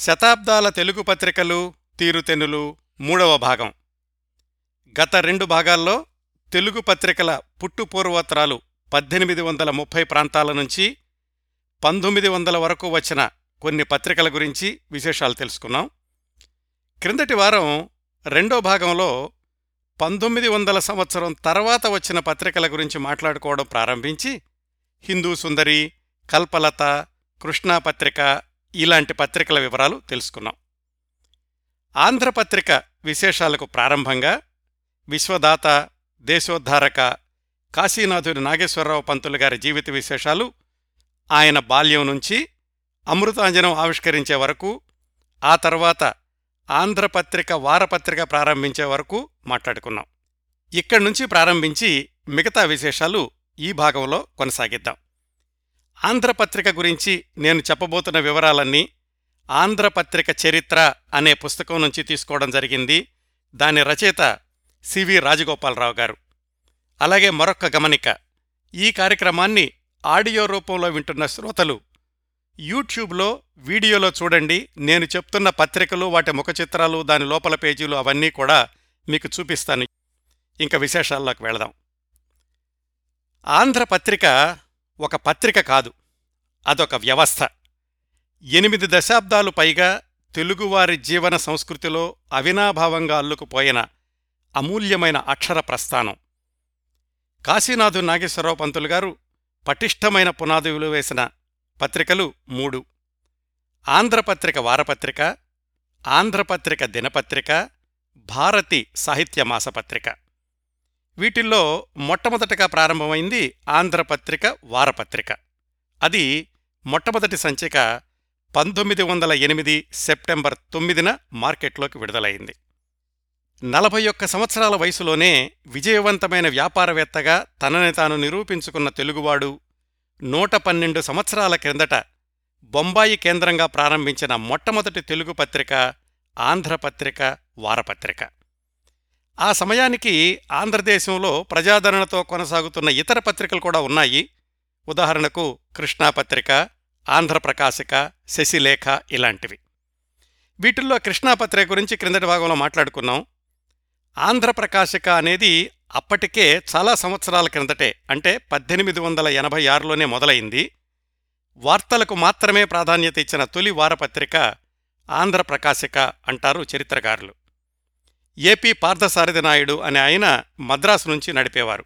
శతాబ్దాల తెలుగు పత్రికలు తీరుతెనులు మూడవ భాగం. గత రెండు భాగాల్లో తెలుగు పత్రికల పుట్టుపూర్వోత్తరాలు పద్దెనిమిది వందల ముప్పై ప్రాంతాల నుంచి పంతొమ్మిది వందల వరకు వచ్చిన కొన్ని పత్రికల గురించి విశేషాలు తెలుసుకున్నాం. క్రిందటి వారం రెండో భాగంలో పంతొమ్మిది వందల సంవత్సరం తర్వాత వచ్చిన పత్రికల గురించి మాట్లాడుకోవడం ప్రారంభించి హిందూ సుందరి కల్పలత కృష్ణా పత్రిక ఇలాంటి పత్రికల వివరాలు తెలుసుకున్నాం. ఆంధ్రపత్రిక విశేషాలకు ప్రారంభంగా విశ్వదాత దేశోద్ధారక కాశీనాథుడి నాగేశ్వరరావు పంతులు గారి జీవిత విశేషాలు ఆయన బాల్యం నుంచి అమృతాంజనం ఆవిష్కరించే వరకు ఆ తర్వాత ఆంధ్రపత్రిక వారపత్రిక ప్రారంభించే వరకు మాట్లాడుకున్నాం. ఇక్కడి నుంచి ప్రారంభించి మిగతా విశేషాలు ఈ భాగంలో కొనసాగిద్దాం. ఆంధ్రపత్రిక గురించి నేను చెప్పబోతున్న వివరాలన్నీ ఆంధ్రపత్రిక చరిత్ర అనే పుస్తకం నుంచి తీసుకోవడం జరిగింది. దాని రచయిత సివి రాజగోపాలరావు గారు. అలాగే మరొక గమనిక ఈ కార్యక్రమాన్ని ఆడియో రూపంలో వింటున్న శ్రోతలు యూట్యూబ్లో వీడియోలో చూడండి. నేను చెప్తున్న పత్రికలు వాటి ముఖ చిత్రాలు దాని లోపల పేజీలు అవన్నీ కూడా మీకు చూపిస్తాను. ఇంక విశేషాల్లోకి వెళదాం. ఆంధ్రపత్రిక ఒక పత్రిక కాదు అదొక వ్యవస్థ. ఎనిమిది దశాబ్దాలు పైగా తెలుగువారి జీవన సంస్కృతిలో అవినాభావంగా అల్లుకుపోయిన అమూల్యమైన అక్షర ప్రస్థానం. కాశీనాథు నాగేశ్వరరావు పంతులు గారు పటిష్టమైన పునాదులు వేసిన పత్రికలు మూడు. ఆంధ్రపత్రిక వారపత్రిక ఆంధ్రపత్రిక దినపత్రిక భారతి సాహిత్య మాసపత్రిక. వీటిల్లో మొట్టమొదటగా ప్రారంభమైంది ఆంధ్రపత్రిక వారపత్రిక. అది మొట్టమొదటి సంచిక పంతొమ్మిది వందల ఎనిమిది సెప్టెంబర్ తొమ్మిదిన మార్కెట్లోకి విడుదలైంది. నలభై ఒక్క సంవత్సరాల వయసులోనే విజయవంతమైన వ్యాపారవేత్తగా తనని తాను నిరూపించుకున్న తెలుగువాడు నూట పన్నెండు సంవత్సరాల క్రిందట బొంబాయి కేంద్రంగా ప్రారంభించిన మొట్టమొదటి తెలుగు పత్రిక ఆంధ్రపత్రిక వారపత్రిక. ఆ సమయానికి ఆంధ్రదేశంలో ప్రజాదరణతో కొనసాగుతున్న ఇతర పత్రికలు కూడా ఉన్నాయి. ఉదాహరణకు కృష్ణాపత్రిక ఆంధ్రప్రకాశిక శశిలేఖ ఇలాంటివి. వీటిల్లో కృష్ణాపత్రిక గురించి క్రిందటి భాగంలో మాట్లాడుకున్నాం. ఆంధ్రప్రకాశిక అనేది అప్పటికే చాలా సంవత్సరాల క్రిందటే అంటే పద్దెనిమిది వందల ఎనభై ఆరులోనే మొదలైంది. వార్తలకు మాత్రమే ప్రాధాన్యత ఇచ్చిన తొలి వారపత్రిక ఆంధ్రప్రకాశిక అంటారు చరిత్రకారులు. ఏపీ పార్థసారథి నాయుడు అనే ఆయన మద్రాసు నుంచి నడిపేవారు.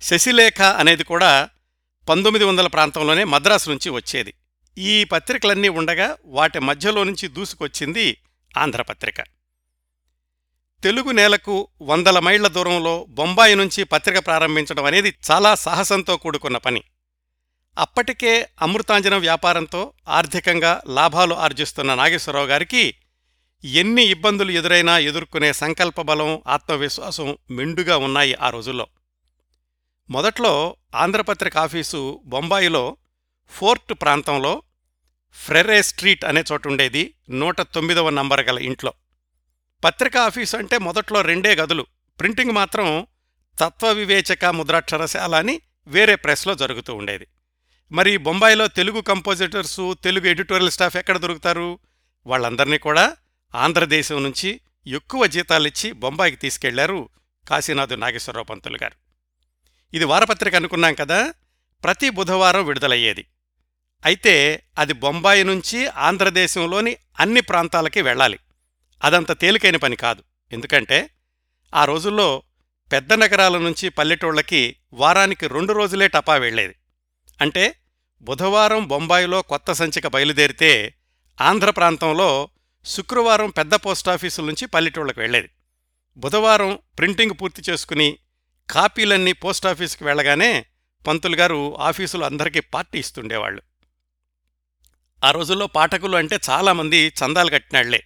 శశిలేఖ అనేది కూడా పంతొమ్మిది వందల ప్రాంతంలోనే మద్రాసు నుంచి వచ్చేది. ఈ పత్రికలన్నీ ఉండగా వాటి మధ్యలో నుంచి దూసుకొచ్చింది ఆంధ్రపత్రిక. తెలుగు నేలకు వందల మైళ్ళ దూరంలో బొంబాయి నుంచి పత్రిక ప్రారంభించడం అనేది చాలా సాహసంతో కూడుకున్న పని. అప్పటికే అమృతాంజనం వ్యాపారంతో ఆర్థికంగా లాభాలు ఆర్జిస్తున్న నాగేశ్వరరావు గారికి ఎన్ని ఇబ్బందులు ఎదురైనా ఎదుర్కొనే సంకల్ప బలం ఆత్మవిశ్వాసం మెండుగా ఉన్నాయి ఆ రోజుల్లో. మొదట్లో ఆంధ్రపత్రిక ఆఫీసు బొంబాయిలో ఫోర్ట్ ప్రాంతంలో ఫ్రెరే స్ట్రీట్ అనే చోటుండేది నూట తొమ్మిదవ నంబర్ గల ఇంట్లో. పత్రికా ఆఫీసు అంటే మొదట్లో రెండే గదులు. ప్రింటింగ్ మాత్రం తత్వవివేచక ముద్రాక్షరశాల అని వేరే ప్రెస్లో జరుగుతూ ఉండేది. మరి బొంబాయిలో Telugu compositors Telugu editorial staff ఎక్కడ దొరుకుతారు? వాళ్ళందరినీ కూడా ఆంధ్రదేశం నుంచి ఎక్కువ జీతాలిచ్చి బొంబాయికి తీసుకెళ్ళారు కాశీనాథు నాగేశ్వరరావు పంతులు గారు. ఇది వారపత్రిక అనుకున్నాం కదా ప్రతి బుధవారం విడుదలయ్యేది. అయితే అది బొంబాయి నుంచి ఆంధ్రదేశంలోని అన్ని ప్రాంతాలకి వెళ్ళాలి. అదంత తేలికైన పని కాదు. ఎందుకంటే ఆ రోజుల్లో పెద్ద నగరాల నుంచి పల్లెటూళ్ళకి వారానికి రెండు రోజులే టపా వెళ్ళేది అంటే బుధవారం బొంబాయిలో కొత్త సంచిక బయలుదేరితే ఆంధ్ర ప్రాంతంలో శుక్రవారం పెద్ద పోస్టాఫీసుల నుంచి పల్లెటూళ్ళకి వెళ్ళేది బుధవారం ప్రింటింగ్ పూర్తి చేసుకుని కాపీలన్నీ పోస్టాఫీసుకు వెళ్ళగానే పంతులు గారు ఆఫీసులో అందరికీ పార్టీ ఇస్తుండేవాళ్ళు ఆ రోజుల్లో పాఠకులు అంటే చాలామంది చందాలు కట్టినాళ్ళే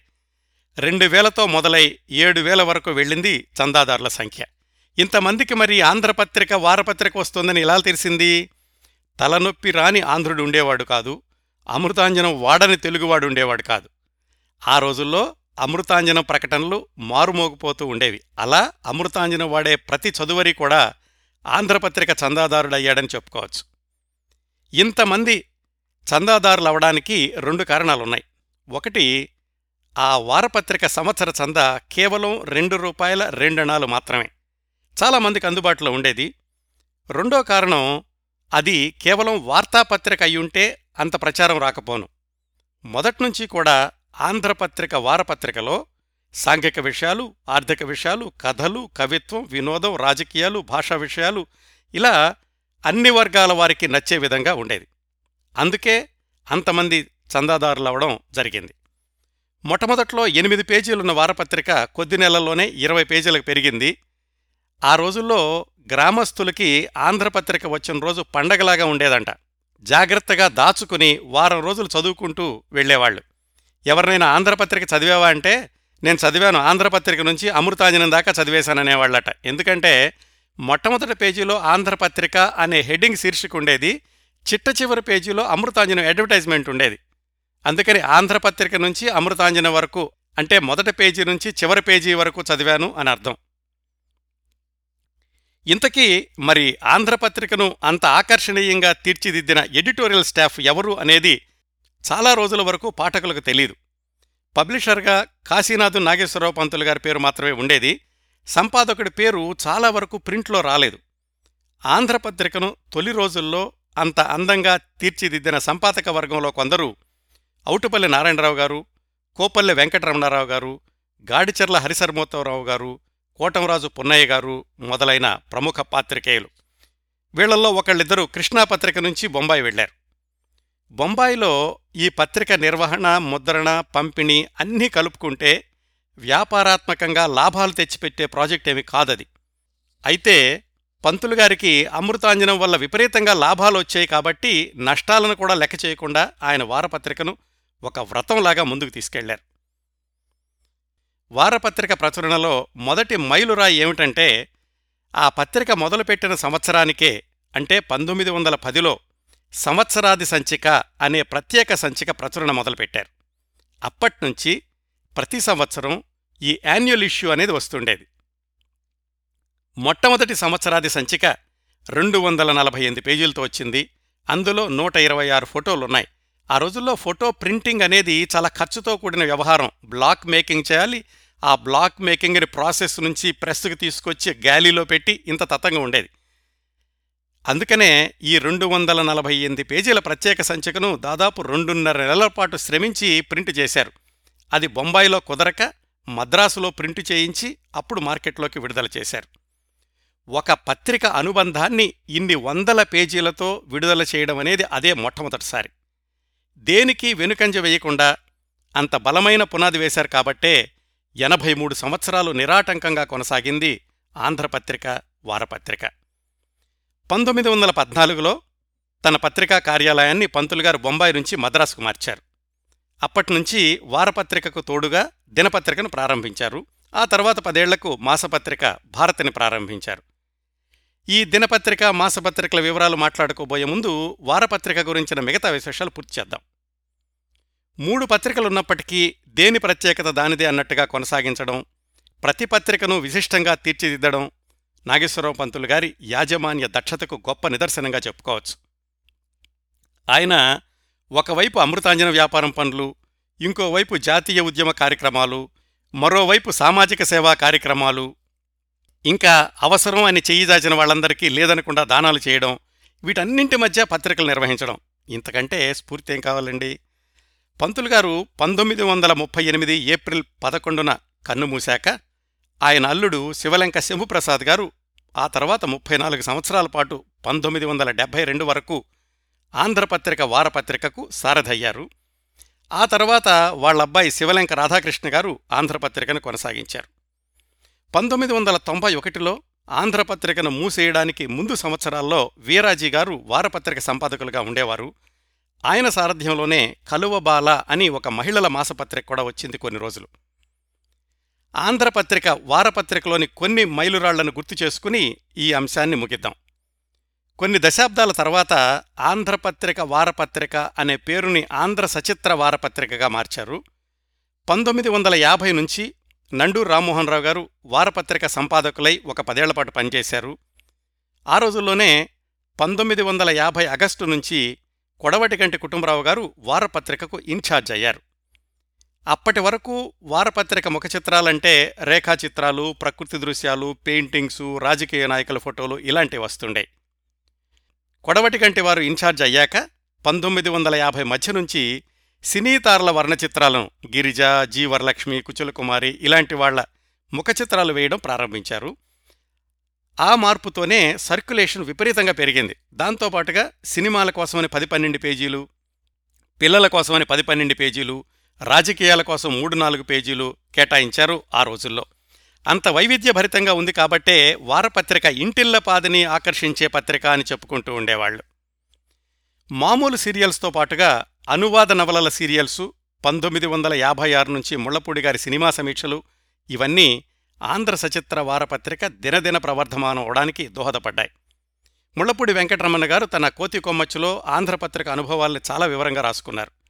రెండు వేలతో మొదలై ఏడు వేల వరకు వెళ్ళింది చందాదారుల సంఖ్య. ఇంతమందికి మరి ఆంధ్రపత్రిక వారపత్రిక వస్తుందని ఎలా తెలిసింది? తలనొప్పి రాని ఆంధ్రుడు ఉండేవాడు కాదు అమృతాంజనం వాడని తెలుగువాడు ఉండేవాడు కాదు. ఆ రోజుల్లో అమృతాంజనం ప్రకటనలు మారుమోగిపోతూ ఉండేవి. అలా అమృతాంజనం వాడే ప్రతి చదువరి కూడా ఆంధ్రపత్రిక చందాదారుడయ్యాడని చెప్పుకోవచ్చు. ఇంతమంది చందాదారులు అవడానికి రెండు కారణాలున్నాయి. ఒకటి ఆ వారపత్రిక సంవత్సర చంద కేవలం రెండు రూపాయల రెండణాలు మాత్రమే. చాలామందికి అందుబాటులో ఉండేది. రెండో కారణం అది కేవలం వార్తాపత్రిక అయ్యుంటే అంత ప్రచారం రాకపోను. మొదట్నుంచి కూడా ఆంధ్రపత్రిక వారపత్రికలో సాంఘిక విషయాలు ఆర్థిక విషయాలు కథలు కవిత్వం వినోదం రాజకీయాలు భాషా విషయాలు ఇలా అన్ని వర్గాల వారికి నచ్చే విధంగా ఉండేది. అందుకే అంతమంది చందాదారులవడం జరిగింది. మొట్టమొదట్లో ఎనిమిది పేజీలున్న వారపత్రిక కొద్ది నెలల్లోనే ఇరవై పేజీలకు పెరిగింది. ఆ రోజుల్లో గ్రామస్తులకి ఆంధ్రపత్రిక వచ్చిన రోజు పండగలాగా ఉండేదంట. జాగ్రత్తగా దాచుకుని వారం రోజులు చదువుకుంటూ వెళ్ళేవాళ్ళు. ఎవరినైనా ఆంధ్రపత్రిక చదివావా అంటే నేను చదివాను. ఆంధ్రపత్రిక నుంచి అమృతాంజనం దాకా చదివేశాననేవాళ్ళట. ఎందుకంటే మొట్టమొదటి పేజీలో ఆంధ్రపత్రిక అనే హెడ్డింగ్ శీర్షిక ఉండేది చిట్ట చివరి పేజీలో అమృతాంజనం అడ్వర్టైజ్మెంట్ ఉండేది. అందుకని ఆంధ్రపత్రిక నుంచి అమృతాంజనం వరకు అంటే మొదటి పేజీ నుంచి చివరి పేజీ వరకు చదివాను అని అర్థం. ఇంతకీ మరి ఆంధ్రపత్రికను అంత ఆకర్షణీయంగా తీర్చిదిద్దిన ఎడిటోరియల్ స్టాఫ్ ఎవరు అనేది చాలా రోజుల వరకు పాఠకులకు తెలియదు పబ్లిషర్గా కాశీనాథు నాగేశ్వరరావు పంతులు గారి పేరు మాత్రమే ఉండేది. సంపాదకుడి పేరు చాలా వరకు ప్రింట్లో రాలేదు. ఆంధ్రపత్రికను తొలి రోజుల్లో అంత అందంగా తీర్చిదిద్దిన సంపాదక వర్గంలో కొందరు ఔటుపల్లి నారాయణరావు గారు కోపల్లె వెంకటరమణారావు గారు గాడిచెర్ల హరిశర్మోత్తవరావు గారు కోటంరాజు పున్నయ్య గారు మొదలైన ప్రముఖ పాత్రికేయులు. వీళ్ళలో ఒకళ్ళిద్దరూ కృష్ణాపత్రిక నుంచి బొంబాయి వెళ్ళారు బొంబాయిలో ఈ పత్రిక నిర్వహణ ముద్రణ పంపిణీ అన్నీ కలుపుకుంటే వ్యాపారాత్మకంగా లాభాలు తెచ్చిపెట్టే ప్రాజెక్ట్ ఏమి కాదది. అయితే పంతులు గారికి అమృతాంజనం వల్ల విపరీతంగా లాభాలు వచ్చాయి కాబట్టి నష్టాలను కూడా లెక్క చేయకుండా ఆయన వారపత్రికను ఒక వ్రతంలాగా ముందుకు తీసుకెళ్ళారు. వారపత్రిక ప్రచురణలో మొదటి మైలురాయి ఏమిటంటే ఆ పత్రిక మొదలుపెట్టిన సంవత్సరానికే అంటే పంతొమ్మిది వందల పదిలో సంవత్సరాది సంచిక అనే ప్రత్యేక సంచిక ప్రచురణ మొదలుపెట్టారు. అప్పట్నుంచి ప్రతి సంవత్సరం ఈ యాన్యువల్ ఇష్యూ అనేది వస్తుండేది. మొట్టమొదటి సంవత్సరాది సంచిక రెండు వందల నలభై ఎనిమిది పేజీలతో వచ్చింది. అందులో నూట ఇరవై ఆరు ఫోటోలున్నాయి. ఆ రోజుల్లో ఫోటో ప్రింటింగ్ అనేది చాలా ఖర్చుతో కూడిన వ్యవహారం. బ్లాక్ మేకింగ్ చేయాలి ఆ బ్లాక్ మేకింగ్ని ప్రాసెస్ నుంచి ప్రెస్కి తీసుకొచ్చి గ్యాలీలో పెట్టి ఇంత తతంగా ఉండేది. అందుకనే ఈ రెండు వందల నలభై ఎనిమిది పేజీల ప్రత్యేక సంచికను దాదాపు రెండున్నర నెలల పాటు శ్రమించి ప్రింట్ చేశారు. అది బొంబాయిలో కుదరక మద్రాసులో ప్రింట్ చేయించి అప్పుడు మార్కెట్లోకి విడుదల చేశారు. ఒక పత్రిక అనుబంధాన్ని ఇన్ని వందల పేజీలతో విడుదల చేయడం అనేది అదే మొట్టమొదటిసారి. దేనికి వెనుకంజ వేయకుండా అంత బలమైన పునాది వేశారు కాబట్టే ఎనభై మూడు సంవత్సరాలు నిరాటంకంగా కొనసాగింది ఆంధ్రపత్రిక వారపత్రిక. పంతొమ్మిది వందల పద్నాలుగులో తన పత్రికా కార్యాలయాన్ని పంతులుగారు బొంబాయి నుంచి మద్రాసుకు మార్చారు. అప్పట్నుంచి వారపత్రికకు తోడుగా దినపత్రికను ప్రారంభించారు. ఆ తర్వాత పదేళ్ళకు మాసపత్రిక భారతిని ప్రారంభించారు. ఈ దినపత్రిక మాసపత్రికల వివరాలు మాట్లాడుకోబోయే ముందు వారపత్రిక గురించిన మిగతా విశేషాలు పూర్తి చేద్దాం. మూడు పత్రికలున్నప్పటికీ దేని ప్రత్యేకత దానిదే అన్నట్టుగా కొనసాగించడం ప్రతి పత్రికను విశిష్టంగా తీర్చిదిద్దడం నాగేశ్వరరావు పంతులు గారి యాజమాన్య దక్షతకు గొప్ప నిదర్శనంగా చెప్పుకోవచ్చు. ఆయన ఒకవైపు అమృతాంజన వ్యాపారం పనులు ఇంకోవైపు జాతీయ ఉద్యమ కార్యక్రమాలు మరోవైపు సామాజిక సేవా కార్యక్రమాలు. ఇంకా అవసరం అని చెయ్యిదాచిన వాళ్ళందరికీ లేదనకుండా దానాలు చేయడం వీటన్నింటి మధ్య పత్రికలు నిర్వహించడం. ఇంతకంటే స్ఫూర్తి ఏం కావాలండి? పంతులు గారు పంతొమ్మిది వందల ముప్పై ఎనిమిది ఏప్రిల్ పదకొండున కన్నుమూశాక ఆయన అల్లుడు శివలంక శంభుప్రసాద్ గారు ఆ తర్వాత ముప్పై నాలుగు సంవత్సరాల పాటు పంతొమ్మిది వందల డెబ్బై రెండు వరకు ఆంధ్రపత్రిక వారపత్రికకు సారథయ్యారు. ఆ తర్వాత వాళ్ళబ్బాయి శివలంక రాధాకృష్ణ గారు ఆంధ్రపత్రికను కొనసాగించారు. పంతొమ్మిది వందల తొంభై ఒకటిలో ఆంధ్రపత్రికను మూసేయడానికి ముందు సంవత్సరాల్లో వీరాజీ గారు వారపత్రిక సంపాదకులుగా ఉండేవారు. ఆయన సారథ్యంలోనే కలువబాల అని ఒక మహిళల మాసపత్రిక కూడా వచ్చింది కొన్ని రోజులు. ఆంధ్రపత్రిక వారపత్రికలోని కొన్ని మైలురాళ్ళను గుర్తు చేసుకుని ఈ అంశాన్ని ముగిద్దాం. కొన్ని దశాబ్దాల తర్వాత ఆంధ్రపత్రిక వారపత్రిక అనే పేరుని ఆంధ్ర సచిత్ర వారపత్రికగా మార్చారు. పంతొమ్మిది వందల యాభై నుంచి నండూ రామ్మోహన్ రావు గారు వారపత్రిక సంపాదకులై ఒక పదేళ్ళపాటు పనిచేశారు. ఆ రోజుల్లోనే పంతొమ్మిది వందల యాభై ఆగస్టు నుంచి కొడవటిగంటి కుటుంబరావు గారు వారపత్రికకు ఇన్ఛార్జ్ అయ్యారు. అప్పటి వరకు వారపత్రిక ముఖ చిత్రాలంటే రేఖాచిత్రాలు ప్రకృతి దృశ్యాలు పెయింటింగ్సు రాజకీయ నాయకుల ఫోటోలు ఇలాంటివి వస్తుండే. కొడవటి కంటి వారు ఇన్ఛార్జ్ అయ్యాక పంతొమ్మిది వందల యాభై మధ్య నుంచి సినీతారల వర్ణచిత్రాలను గిరిజ జీ వరలక్ష్మి కుచుల కుమారి ఇలాంటి వాళ్ళ ముఖ చిత్రాలు వేయడం ప్రారంభించారు. ఆ మార్పుతోనే సర్క్యులేషన్ విపరీతంగా పెరిగింది. దాంతోపాటుగా సినిమాల కోసమని పది పన్నెండు పేజీలు పిల్లల కోసమని పది పన్నెండు పేజీలు రాజకీయాల కోసం మూడు నాలుగు పేజీలు కేటాయించారు ఆ రోజుల్లో. అంత వైవిధ్యభరితంగా ఉంది కాబట్టే వారపత్రిక ఇంటిళ్ళ పాదిని ఆకర్షించే పత్రిక అని చెప్పుకుంటూ ఉండేవాళ్ళు మామూలు సీరియల్స్తో పాటుగా అనువాద నవలల సీరియల్సు పంతొమ్మిది వందల యాభై ఆరు నుంచి ముళ్ళపూడి గారి సినిమా సమీక్షలు ఇవన్నీ ఆంధ్ర సచిత్ర వారపత్రిక దినదిన ప్రవర్ధమానం అవడానికి దోహదపడ్డాయి. ముళ్ళపూడి వెంకటరమణ గారు తన కోతి కొమ్మచ్చులో ఆంధ్రపత్రిక అనుభవాల్ని చాలా వివరంగా రాసుకున్నారు.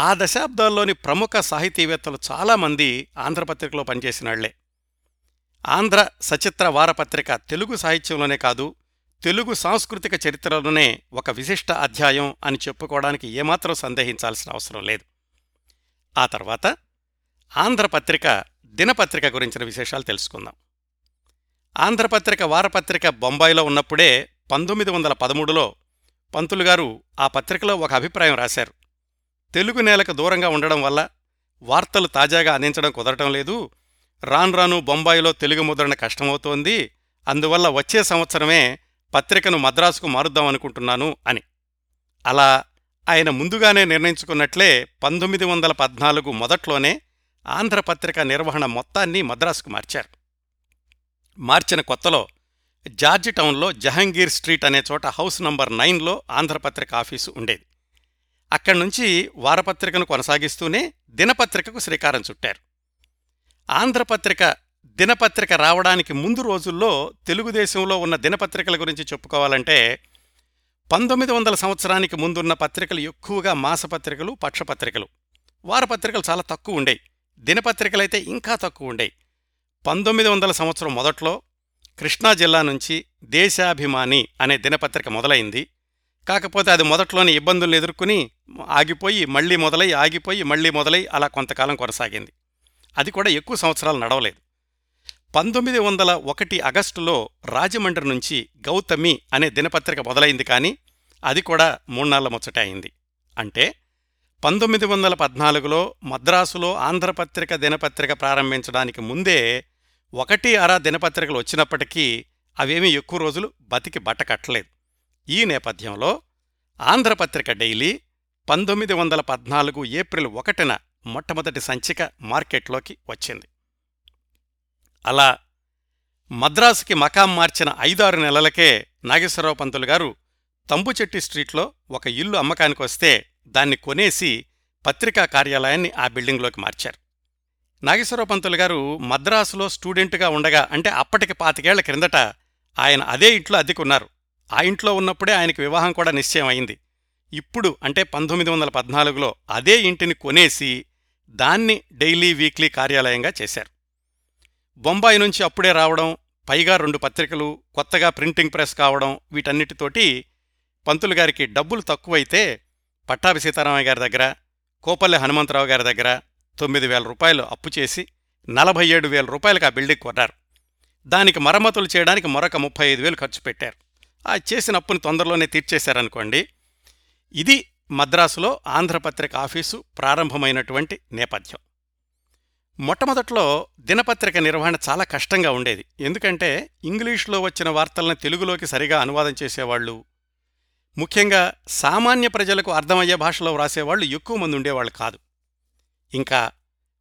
ఆ దశాబ్దాల్లోని ప్రముఖ సాహితీవేత్తలు చాలామంది ఆంధ్రపత్రికలో పనిచేసినాళ్ళే. ఆంధ్ర సచిత్ర వారపత్రిక తెలుగు సాహిత్యంలోనే కాదు తెలుగు సాంస్కృతిక చరిత్రలోనే ఒక విశిష్ట అధ్యాయం అని చెప్పుకోవడానికి ఏమాత్రం సందేహించాల్సిన అవసరం లేదు. ఆ తర్వాత ఆంధ్రపత్రిక దినపత్రిక గురించిన విశేషాలు తెలుసుకుందాం. ఆంధ్రపత్రిక వారపత్రిక బొంబాయిలో ఉన్నప్పుడే పంతొమ్మిది వందల పదమూడులో పంతులుగారు ఆ పత్రికలో ఒక అభిప్రాయం రాశారు. తెలుగు నేలకు దూరంగా ఉండడం వల్ల వార్తలు తాజాగా అందించడం కుదరటం లేదు. రాన్రాను బొంబాయిలో తెలుగు ముద్రణ కష్టమవుతోంది. అందువల్ల వచ్చే సంవత్సరమే పత్రికను మద్రాసుకు మారుద్దామనుకుంటున్నాను అని. అలా ఆయన ముందుగానే నిర్ణయించుకున్నట్లే పంతొమ్మిది వందల పద్నాలుగు మొదట్లోనే ఆంధ్రపత్రిక నిర్వహణ మొత్తాన్ని మద్రాసుకు మార్చారు. మార్చిన కొత్తలో జార్జి టౌన్లో జహంగీర్ స్ట్రీట్ అనే చోట హౌస్ నంబర్ నైన్లో ఆంధ్రపత్రిక ఆఫీసు ఉండేది. అక్కడి నుంచి వారపత్రికను కొనసాగిస్తూనే దినపత్రికకు శ్రీకారం చుట్టారు. ఆంధ్రపత్రిక దినపత్రిక రావడానికి ముందు రోజుల్లో తెలుగుదేశంలో ఉన్న దినపత్రికల గురించి చెప్పుకోవాలంటే పంతొమ్మిది వందల సంవత్సరానికి ముందున్న పత్రికలు ఎక్కువగా మాసపత్రికలు పక్షపత్రికలు. వారపత్రికలు చాలా తక్కువ ఉండేవి దినపత్రికలైతే ఇంకా తక్కువ ఉండేవి పంతొమ్మిది వందల సంవత్సరం మొదట్లో కృష్ణా జిల్లా నుంచి దేశాభిమాని అనే దినపత్రిక మొదలైంది. కాకపోతే అది మొదట్లోనే ఇబ్బందులు ఎదుర్కొని ఆగిపోయి మళ్ళీ మొదలై ఆగిపోయి మళ్ళీ మొదలై అలా కొంతకాలం కొనసాగింది. అది కూడా ఎక్కువ సంవత్సరాలు నడవలేదు. పంతొమ్మిది వందల ఒకటి ఆగస్టులో రాజమండ్రి నుంచి గౌతమి అనే దినపత్రిక మొదలైంది కానీ అది కూడా మూన్నాళ్ళ ముచ్చట అయింది. అంటే పంతొమ్మిది వందల పద్నాలుగులో మద్రాసులో ఆంధ్రపత్రిక దినపత్రిక ప్రారంభించడానికి ముందే ఒకటి అరా దినపత్రికలు వచ్చినప్పటికీ అవేమీ ఎక్కువ రోజులు బతికి బట్టకట్టలేదు ఈ నేపథ్యంలో ఆంధ్రపత్రిక డైలీ పంతొమ్మిది వందల పద్నాలుగు ఏప్రిల్ ఒకటిన మొట్టమొదటి సంచిక మార్కెట్లోకి వచ్చింది. అలా మద్రాసుకి మకాం మార్చిన ఐదారు నెలలకే నాగేశ్వరరావు పంతులు గారు తంబుచెట్టి స్ట్రీట్లో ఒక ఇల్లు అమ్మకానికి వస్తే దాన్ని కొనేసి పత్రికా కార్యాలయాన్ని ఆ బిల్డింగ్లోకి మార్చారు. నాగేశ్వరరావు పంతులు గారు మద్రాసులో స్టూడెంట్గా ఉండగా అంటే అప్పటికి పాతికేళ్ళ క్రిందట ఆయన అదే ఇంట్లో అద్దెకున్నారు. ఆ ఇంట్లో ఉన్నప్పుడే ఆయనకి వివాహం కూడా నిశ్చయం అయింది ఇప్పుడు అంటే పంతొమ్మిది వందల పద్నాలుగులో అదే ఇంటిని కొనేసి దాన్ని డైలీ వీక్లీ కార్యాలయంగా చేశారు. బొంబాయి నుంచి అప్పుడే రావడం పైగా రెండు పత్రికలు కొత్తగా ప్రింటింగ్ ప్రెస్ కావడం వీటన్నిటితోటి పంతులు గారికి డబ్బులు తక్కువైతే పట్టాభి సీతారామయ్య గారి దగ్గర కోపల్లె హనుమంతరావు గారి దగ్గర తొమ్మిది వేల రూపాయలు అప్పు చేసి నలభై ఏడు వేల రూపాయలకు ఆ బిల్డింగ్ కొన్నారు. దానికి మరమ్మతులు చేయడానికి మరొక ముప్పై ఐదు వేలు ఖర్చు పెట్టారు. ఆ చేసిన అప్పుని తొందరలోనే తీర్చేశారనుకోండి. ఇది మద్రాసులో ఆంధ్రపత్రిక ఆఫీసు ప్రారంభమైనటువంటి నేపథ్యం. మొట్టమొదట్లో దినపత్రిక నిర్వహణ చాలా కష్టంగా ఉండేది. ఎందుకంటే ఇంగ్లీష్లో వచ్చిన వార్తలను తెలుగులోకి సరిగా అనువాదం చేసేవాళ్ళు ముఖ్యంగా సామాన్య ప్రజలకు అర్థమయ్యే భాషలో వ్రాసేవాళ్ళు ఎక్కువ మంది ఉండేవాళ్ళు కాదు. ఇంకా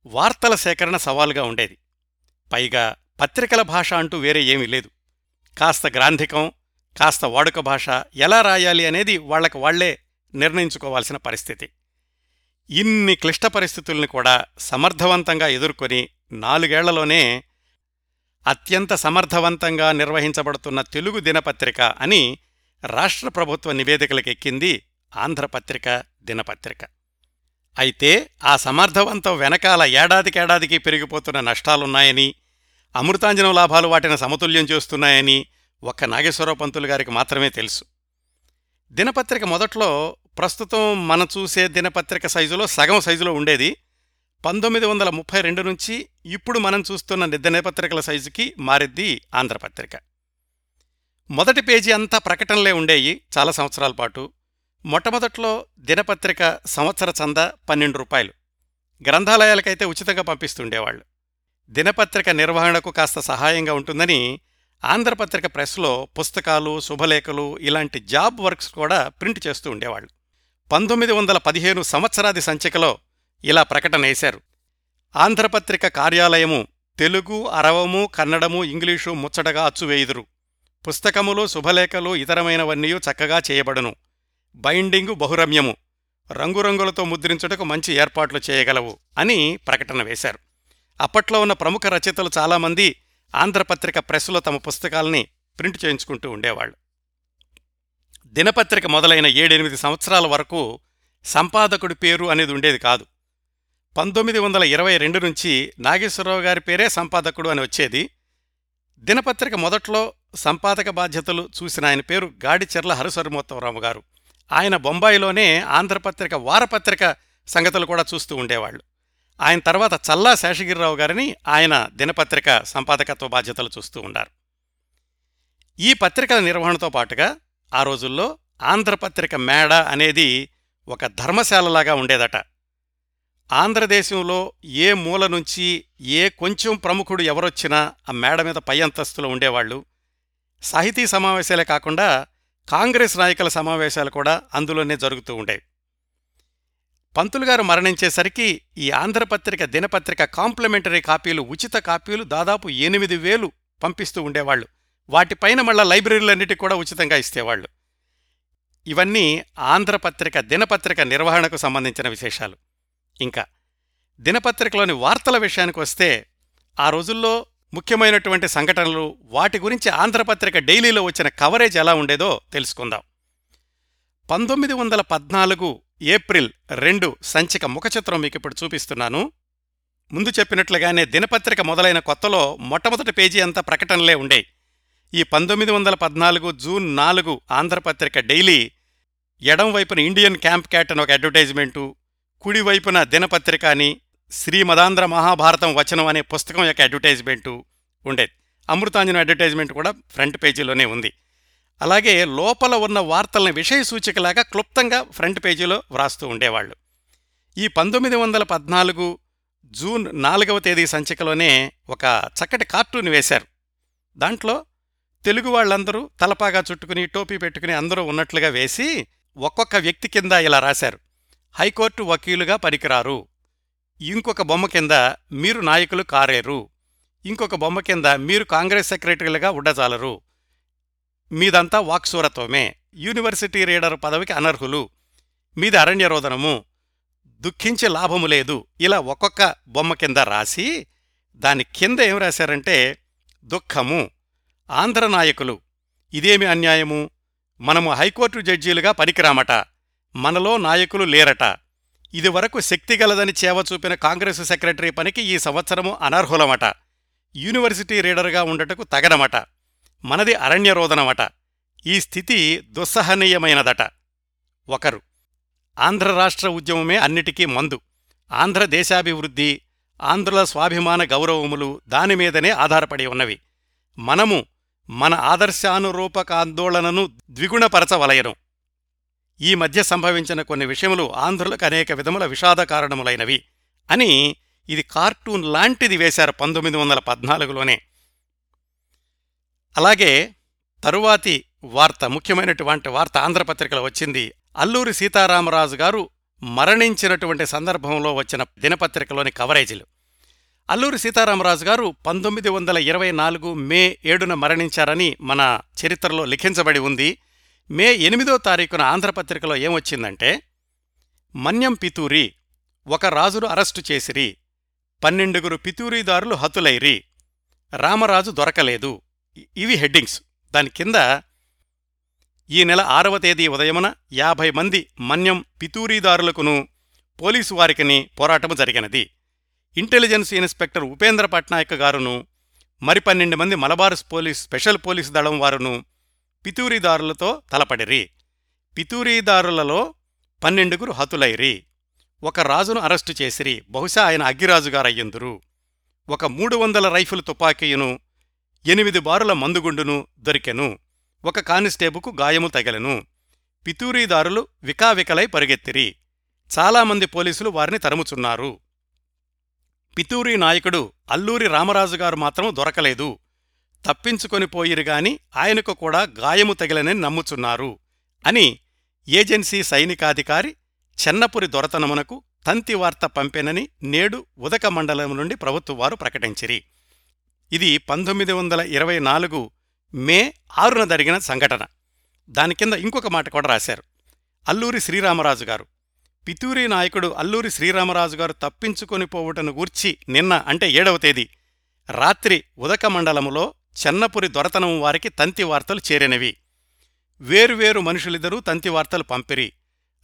వార్తల సేకరణ సవాలుగా ఉండేది. పైగా పత్రికల భాష అంటూ వేరే ఏమీ లేదు. కాస్త గ్రాంధికం కాస్త వాడుక భాష ఎలా రాయాలి అనేది వాళ్ళకు వాళ్ళే నిర్ణయించుకోవాల్సిన పరిస్థితి. ఇన్ని క్లిష్ట పరిస్థితుల్ని కూడా సమర్థవంతంగా ఎదుర్కొని నాలుగేళ్ళలోనే అత్యంత సమర్థవంతంగా నిర్వహించబడుతున్న తెలుగు దినపత్రిక అని రాష్ట్ర ప్రభుత్వ నివేదికలకెక్కింది ఆంధ్రపత్రిక దినపత్రిక. అయితే ఆ సమర్థవంతం వెనకాల ఏడాదికేడాదికి పెరిగిపోతున్న నష్టాలున్నాయని అమృతాంజనం లాభాలు వాటిని సమతుల్యం చేస్తున్నాయని ఒక్క నాగేశ్వరరావు పంతులు గారికి మాత్రమే తెలుసు. దినపత్రిక మొదట్లో ప్రస్తుతం మన చూసే దినపత్రిక సైజులో సగం సైజులో ఉండేది. పంతొమ్మిది వందల ముప్పై రెండు నుంచి ఇప్పుడు మనం చూస్తున్న దినపత్రికల సైజుకి మారిద్ది ఆంధ్రపత్రిక. మొదటి పేజీ అంతా ప్రకటనలే ఉండేవి చాలా సంవత్సరాల పాటు. మొట్టమొదట్లో దినపత్రిక సంవత్సర చంద పన్నెండు రూపాయలు. గ్రంథాలయాలకైతే ఉచితంగా పంపిస్తుండేవాళ్ళు. దినపత్రిక నిర్వహణకు కాస్త సహాయంగా ఉంటుందని ఆంధ్రపత్రిక ప్రెస్లో పుస్తకాలు శుభలేఖలు ఇలాంటి జాబ్ వర్క్స్ కూడా ప్రింట్ చేస్తూ ఉండేవాళ్ళు. పంతొమ్మిది వందల పదిహేను సంవత్సరాది సంచికలో ఇలా ప్రకటన వేశారు. ఆంధ్రపత్రిక కార్యాలయము తెలుగు అరవము కన్నడము ఇంగ్లీషు ముచ్చటగా అచ్చువేయుదురు. పుస్తకములు శుభలేఖలు ఇతరమైనవన్నీ చక్కగా చేయబడును. బైండింగు బహురమ్యము. రంగురంగులతో ముద్రించుటకు మంచి ఏర్పాట్లు చేయగలవు అని ప్రకటన వేశారు. అప్పట్లో ఉన్న ప్రముఖ రచయితలు చాలామంది ఆంధ్రపత్రిక ప్రెస్లో తమ పుస్తకాల్ని ప్రింట్ చేయించుకుంటూ ఉండేవాళ్ళు. దినపత్రిక మొదలైన ఏడెనిమిది సంవత్సరాల వరకు సంపాదకుడి పేరు అనేది ఉండేది కాదు. పంతొమ్మిది వందల ఇరవై రెండు నుంచి నాగేశ్వరరావు గారి పేరే సంపాదకుడు అని వచ్చేది. దినపత్రిక మొదట్లో సంపాదక బాధ్యతలు చూసిన ఆయన పేరు గాడిచెర్ల హరిసరిమోత్తవరావు గారు. ఆయన బొంబాయిలోనే ఆంధ్రపత్రిక వారపత్రిక సంగతులు కూడా చూస్తూ ఉండేవాళ్ళు. ఆయన తర్వాత చల్లా శేషగిరిరావు గారిని ఆయన దినపత్రిక సంపాదకత్వ బాధ్యతలు చూస్తూ ఉండారు. ఈ పత్రికల నిర్వహణతో పాటుగా ఆ రోజుల్లో ఆంధ్రపత్రిక మేడ అనేది ఒక ధర్మశాలలాగా ఉండేదట. ఆంధ్రదేశంలో ఏ మూల నుంచి ఏ కొంచెం ప్రముఖుడు ఎవరొచ్చినా ఆ మేడ మీద పై అంతస్తులో ఉండేవాళ్ళు. సాహితీ సమావేశాలే కాకుండా కాంగ్రెస్ నాయకుల సమావేశాలు కూడా అందులోనే జరుగుతూ ఉండేవి. పంతులు గారు మరణించేసరికి ఈ ఆంధ్రపత్రిక దినపత్రిక కాంప్లిమెంటరీ కాపీలు ఉచిత కాపీలు దాదాపు ఎనిమిది వేలు పంపిస్తూ ఉండేవాళ్ళు. వాటిపైన మళ్ళా లైబ్రరీలన్నిటికీ కూడా ఉచితంగా ఇస్తేవాళ్ళు. ఇవన్నీ ఆంధ్రపత్రిక దినపత్రిక నిర్వహణకు సంబంధించిన విశేషాలు. ఇంకా దినపత్రికలోని వార్తల విషయానికి వస్తే ఆ రోజుల్లో ముఖ్యమైనటువంటి సంఘటనలు వాటి గురించి ఆంధ్రపత్రిక డైలీలో వచ్చిన కవరేజ్ ఎలా ఉండేదో తెలుసుకుందాం. పంతొమ్మిది వందల పద్నాలుగు ఏప్రిల్ రెండు సంచిక ముఖచిత్రం మీకు ఇప్పుడు చూపిస్తున్నాను. ముందు చెప్పినట్లుగానే దినపత్రిక మొదలైన కొత్తలో మొట్టమొదటి పేజీ అంతా ప్రకటనలే ఉండే ఈ పంతొమ్మిది వందల పద్నాలుగు జూన్ నాలుగు ఆంధ్రపత్రిక డైలీ ఎడంవైపున ఇండియన్ క్యాంప్ క్యాట్ అని ఒక అడ్వర్టైజ్మెంటు కుడివైపున దినపత్రిక అని శ్రీమదాంధ్ర మహాభారతం వచనం అనే పుస్తకం యొక్క అడ్వర్టైజ్మెంటు ఉండేది. అమృతాంజనం అడ్వర్టైజ్మెంట్ కూడా ఫ్రంట్ పేజీలోనే ఉంది. అలాగే లోపల ఉన్న వార్తల్ని విషయ సూచికలాగా క్లుప్తంగా ఫ్రంట్ పేజీలో వ్రాస్తూ ఉండేవాళ్ళు. ఈ పంతొమ్మిది వందల పద్నాలుగు జూన్ నాలుగవ తేదీ సంచికలోనే ఒక చక్కటి కార్టూన్ వేశారు. దాంట్లో తెలుగు వాళ్ళందరూ తలపాగా చుట్టుకుని టోపీ పెట్టుకుని అందరూ ఉన్నట్లుగా వేసి ఒక్కొక్క వ్యక్తి కింద ఇలా రాశారు. హైకోర్టు వకీలుగా పనికిరారు. ఇంకొక బొమ్మ కింద మీరు నాయకులు కారేరు. ఇంకొక బొమ్మ కింద మీరు కాంగ్రెస్ సెక్రటరీలుగా ఉండజాలరు. మీదంతా వాక్సూరత్వమే యూనివర్సిటీ రీడర్ పదవికి అనర్హులు. మీది అరణ్యరోదనము. దుఃఖించే లాభము లేదు. ఇలా ఒక్కొక్క బొమ్మ కింద రాసి దాని కింద ఏం రాశారంటే దుఃఖము. ఆంధ్ర నాయకులు ఇదేమి అన్యాయము? మనము హైకోర్టు జడ్జీలుగా పనికిరామట. మనలో నాయకులు లేరట. ఇదివరకు శక్తిగలదని చేవ చూపిన కాంగ్రెసు సెక్రటరీ పనికి ఈ సంవత్సరము అనర్హులమట. యూనివర్సిటీ రీడర్గా ఉండటకు తగనమట. మనది అరణ్యరోదనమట ఈ స్థితి దుస్సహనీయమైనదట. ఒకరు. ఆంధ్ర రాష్ట్ర ఉద్యమమే అన్నిటికీ మందు. ఆంధ్ర దేశాభివృద్ధి ఆంధ్రుల స్వాభిమాన గౌరవములు దానిమీదనే ఆధారపడి ఉన్నవి. మనము మన ఆదర్శానురూపకాందోళనను ద్విగుణపరచవలయను. ఈ మధ్య సంభవించిన కొన్ని విషయములు ఆంధ్రులకు అనేక విధముల విషాద కారణములైనవి అని ఇది కార్టూన్ లాంటిది వేశారు పంతొమ్మిది వందల పద్నాలుగులోనే. అలాగే తరువాతి వార్త ముఖ్యమైనటువంటి వార్త ఆంధ్రపత్రికలో వచ్చింది. అల్లూరి సీతారామరాజు గారు మరణించినటువంటి సందర్భంలో వచ్చిన దినపత్రికలోని కవరేజీలు. అల్లూరి సీతారామరాజు గారు పంతొమ్మిది వందల ఇరవై నాలుగు మే ఏడున మరణించారని మన చరిత్రలో లిఖించబడి ఉంది. మే ఎనిమిదో తారీఖున ఆంధ్రపత్రికలో ఏమొచ్చిందంటే మన్యం పితూరి ఒక రాజును అరెస్టు చేసిరి పన్నెండుగురు పితూరీదారులు హతులైరి రామరాజు దొరకలేదు. ఇవి హెడ్డింగ్స్. దాని కింద ఈ నెల ఆరవ తేదీ ఉదయమున యాభై మంది మన్యం పితూరీదారులకును పోలీసు వారికిని పోరాటము జరిగినది. ఇంటెలిజెన్స్ ఇన్స్పెక్టర్ ఉపేంద్ర పట్నాయక్ గారును మరి పన్నెండు మంది మలబార్స్ పోలీస్ స్పెషల్ పోలీసు దళం వారును పితూరీదారులతో తలపడిరి. పితూరీదారులలో పన్నెండుగురు హతులైరి. ఒక రాజును అరెస్టు చేసిరి. బహుశా ఆయన అగ్గిరాజుగారయ్యందురు. ఒక మూడు వందల రైఫిల్ తుపాకీయును ఎనిమిది బారుల మందుగుండును దొరికెను. ఒక కానిస్టేబుకు గాయము తగలెను. పితూరీదారులు వికావికలై పరిగెత్తిరి. చాలామంది పోలీసులు వారిని తరుముచున్నారు. పితూరి నాయకుడు అల్లూరి రామరాజుగారు మాత్రం దొరకలేదు. తప్పించుకొని పోయిరుగాని ఆయనకు కూడా గాయము తగిలనని నమ్ముచున్నారు అని ఏజెన్సీ సైనికాధికారి చెన్నపురి దొరతనమునకు తంతివార్త పంపెనని నేడు ఉదక మండలం నుండి ప్రభుత్వవారు ప్రకటించిరి. ఇది పంతొమ్మిది వందల ఇరవై నాలుగు మే ఆరున జరిగిన సంఘటన. దాని కింద ఇంకొక మాట కూడా రాశారు. అల్లూరి శ్రీరామరాజు గారు. పితూరి నాయకుడు అల్లూరి శ్రీరామరాజు గారు తప్పించుకొని పోవుటను గూర్చి నిన్న అంటే ఏడవ తేదీ రాత్రి ఉదక మండలములో చెన్నపురి దొరతనం వారికి తంతి వార్తలు చేరినవి. వేరువేరు మనుషులిద్దరూ తంతి వార్తలు పంపిరి.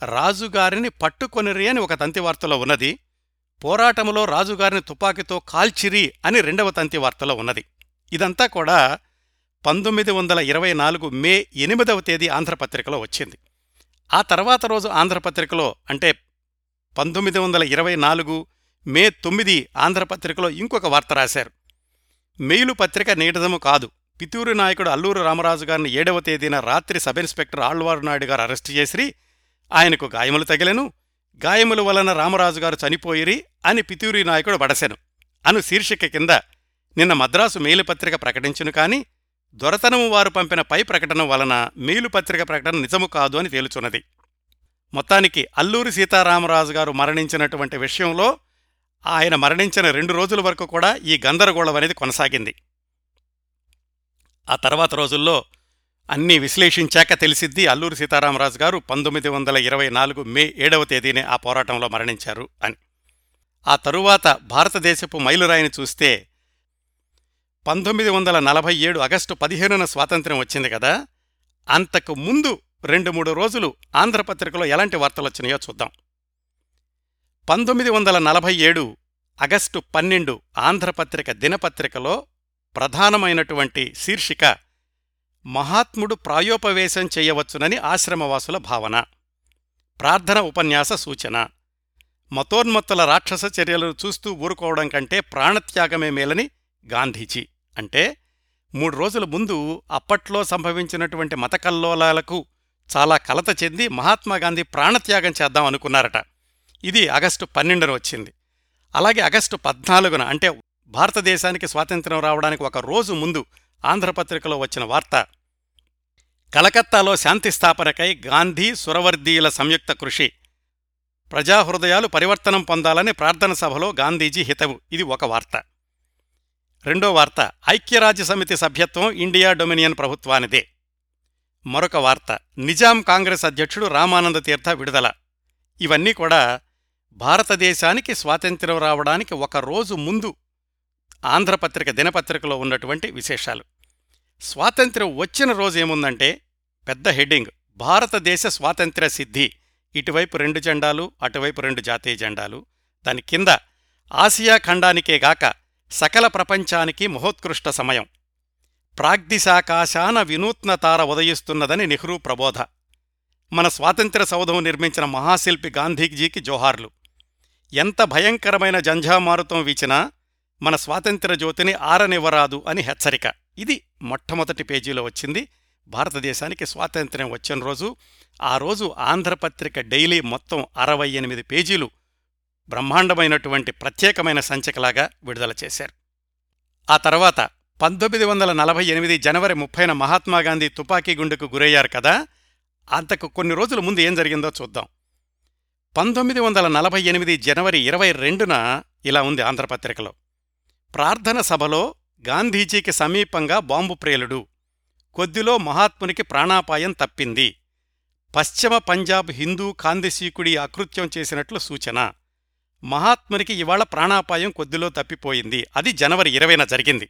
రాజుగారిని పట్టుకొనిరి అని ఒక తంతి వార్తలో ఉన్నది. పోరాటములో రాజుగారిని తుపాకీతో కాల్చిరి అని రెండవ తంతి వార్తలో ఉన్నది. ఇదంతా కూడా పంతొమ్మిది వందల ఇరవై నాలుగు మే ఎనిమిదవ తేదీ ఆంధ్రపత్రికలో వచ్చింది. ఆ తర్వాత రోజు ఆంధ్రపత్రికలో అంటే పంతొమ్మిది వందల ఇరవై నాలుగు మే తొమ్మిది ఆంధ్రపత్రికలో ఇంకొక వార్త రాశారు. మెయిలు పత్రిక నీడదము కాదు. పితూరు నాయకుడు అల్లూరు రామరాజు గారిని ఏడవ తేదీన రాత్రి సబ్ ఇన్స్పెక్టర్ ఆళ్వారు నాయుడు గారు అరెస్టు చేసిరి. ఆయనకు గాయములు తగిలెను. గాయముల వలన రామరాజు గారు చనిపోయిరి అని పితూరి నాయకుడు వడసెను. అను శీర్షిక కింద నిన్న మద్రాసు మేలుపత్రిక ప్రకటించును కాని దొరతనము వారు పంపిన పై ప్రకటన వలన మేలుపత్రిక ప్రకటన నిజము కాదు అని తేలుచున్నది. మొత్తానికి అల్లూరి సీతారామరాజు గారు మరణించినటువంటి విషయంలో ఆయన మరణించిన రెండు రోజుల వరకు కూడా ఈ గందరగోళం అనేది కొనసాగింది. ఆ తర్వాత రోజుల్లో అన్నీ విశ్లేషించాక తెలిసిద్ది అల్లూరి సీతారామరాజు గారు పంతొమ్మిది వందల ఇరవై నాలుగు మే ఏడవ తేదీనే ఆ పోరాటంలో మరణించారు అని. ఆ తరువాత భారతదేశపు మైలురాయిని చూస్తే పంతొమ్మిది వందల నలభై ఏడు ఆగస్టు పదిహేనున స్వాతంత్ర్యం వచ్చింది కదా అంతకు ముందు రెండు మూడు రోజులు ఆంధ్రపత్రికలో ఎలాంటి వార్తలు వచ్చినాయో చూద్దాం. పంతొమ్మిది వందల నలభై ఏడు ఆగస్టు పన్నెండు ఆంధ్రపత్రిక దినపత్రికలో ప్రధానమైనటువంటి శీర్షిక మహాత్ముడు ప్రాయోపవేశం చేయవచ్చునని ఆశ్రమవాసుల భావన. ప్రార్థన ఉపన్యాస సూచన. మతోన్మత్తుల రాక్షస చర్యలను చూస్తూ ఊరుకోవడం కంటే ప్రాణత్యాగమే మేలని గాంధీజీ. అంటే మూడు రోజుల ముందు అప్పట్లో సంభవించినటువంటి మతకల్లోలాలకు చాలా కలత చెంది మహాత్మాగాంధీ ప్రాణత్యాగం చేద్దాం అనుకున్నారట. ఇది ఆగస్టు పన్నెండున వచ్చింది. అలాగే ఆగస్టు పద్నాలుగున అంటే భారతదేశానికి స్వాతంత్ర్యం రావడానికి ఒక రోజు ముందు ఆంధ్రపత్రికలో వచ్చిన వార్త. కలకత్తాలో శాంతి స్థాపనకై గాంధీ సురవర్దీయుల సంయుక్త కృషి. ప్రజాహృదయాలు పరివర్తనం పొందాలని ప్రార్థన సభలో గాంధీజీ హితవు. ఇది ఒక వార్త. రెండో వార్త ఐక్యరాజ్య సమితి సభ్యత్వం ఇండియా డొమినియన్ ప్రభుత్వానిదే. మరొక వార్త నిజాం కాంగ్రెస్ అధ్యక్షుడు రామానంద తీర్థ విడుదల. ఇవన్నీ కూడా భారతదేశానికి స్వాతంత్ర్యం రావడానికి ఒక రోజు ముందు ఆంధ్రపత్రిక దినపత్రికలో ఉన్నటువంటి విశేషాలు. స్వాతంత్ర్యం వచ్చిన రోజు ఏముందంటే పెద్ద హెడ్డింగ్. భారతదేశ స్వాతంత్ర్య సిద్ధి. ఇటువైపు రెండు జెండాలు అటువైపు రెండు జాతీయ జెండాలు. దాని కింద ఆసియా ఖండానికే గాక సకల ప్రపంచానికి మహోత్కృష్ట సమయం. ప్రాగ్దిశాకాశాన వినూత్న తార ఉదయిస్తున్నదని నెహ్రూ ప్రబోధ. మన స్వాతంత్ర్య సౌధం నిర్మించిన మహాశిల్పి గాంధీజీకి జోహార్లు. ఎంత భయంకరమైన జంఝామారుతం వీచినా మన స్వాతంత్ర జ్యోతిని ఆరనివ్వరాదు అని హెచ్చరిక. ఇది మొట్టమొదటి పేజీలో వచ్చింది. భారతదేశానికి స్వాతంత్ర్యం వచ్చిన రోజు ఆ రోజు ఆంధ్రపత్రిక డైలీ మొత్తం అరవై ఎనిమిది పేజీలు బ్రహ్మాండమైనటువంటి ప్రత్యేకమైన సంచికలాగా విడుదల చేశారు. ఆ తర్వాత పంతొమ్మిది వందల నలభై ఎనిమిది జనవరి ముప్పైన మహాత్మాగాంధీ తుపాకీ గుండెకు గురయ్యారు కదా అంతకు కొన్ని రోజుల ముందు ఏం జరిగిందో చూద్దాం. పంతొమ్మిది వందల నలభై ఎనిమిది జనవరి ఇరవై రెండున ఇలా ఉంది ఆంధ్రపత్రికలో. ప్రార్థన సభలో గాంధీజీకి సమీపంగా బాంబు ప్రేలుడు. కొద్దిలో మహాత్మునికి ప్రాణాపాయం తప్పింది. పశ్చిమ పంజాబ్ హిందూ కాందిశీకుడి అకృత్యం చేసినట్లు సూచన. మహాత్మునికి ఇవాళ ప్రాణాపాయం కొద్దిలో తప్పిపోయింది. అది జనవరి ఇరవైన జరిగింది.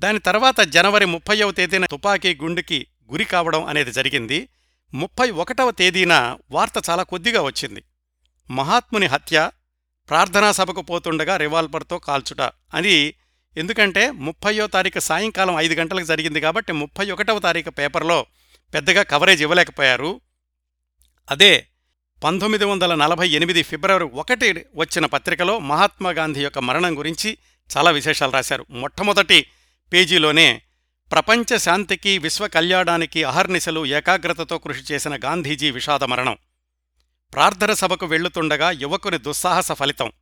దాని తర్వాత జనవరి ముప్పైవ తేదీన తుపాకీ గుండుకి గురి కావడం అనేది జరిగింది. ముప్పై ఒకటవ తేదీన వార్త చాలా కొద్దిగా వచ్చింది. మహాత్ముని హత్య ప్రార్థనా సభకు పోతుండగా రివాల్వర్తో కాల్చుట. అది ఎందుకంటే ముప్పయో తారీఖు సాయంకాలం ఐదు గంటలకు జరిగింది కాబట్టి ముప్పై ఒకటవ తారీఖు పేపర్లో పెద్దగా కవరేజ్ ఇవ్వలేకపోయారు. అదే పంతొమ్మిది వందల నలభై ఎనిమిది ఫిబ్రవరి ఒకటి వచ్చిన పత్రికలో మహాత్మాగాంధీ యొక్క మరణం గురించి చాలా విశేషాలు రాశారు. మొట్టమొదటి పేజీలోనే ప్రపంచ శాంతికి విశ్వ కళ్యాణానికి అహర్నిశలు ఏకాగ్రతతో కృషి చేసిన గాంధీజీ విషాద మరణం. ప్రార్థన సభకు వెళ్ళుతుండగా యువకుని దుస్సాహస ఫలితం.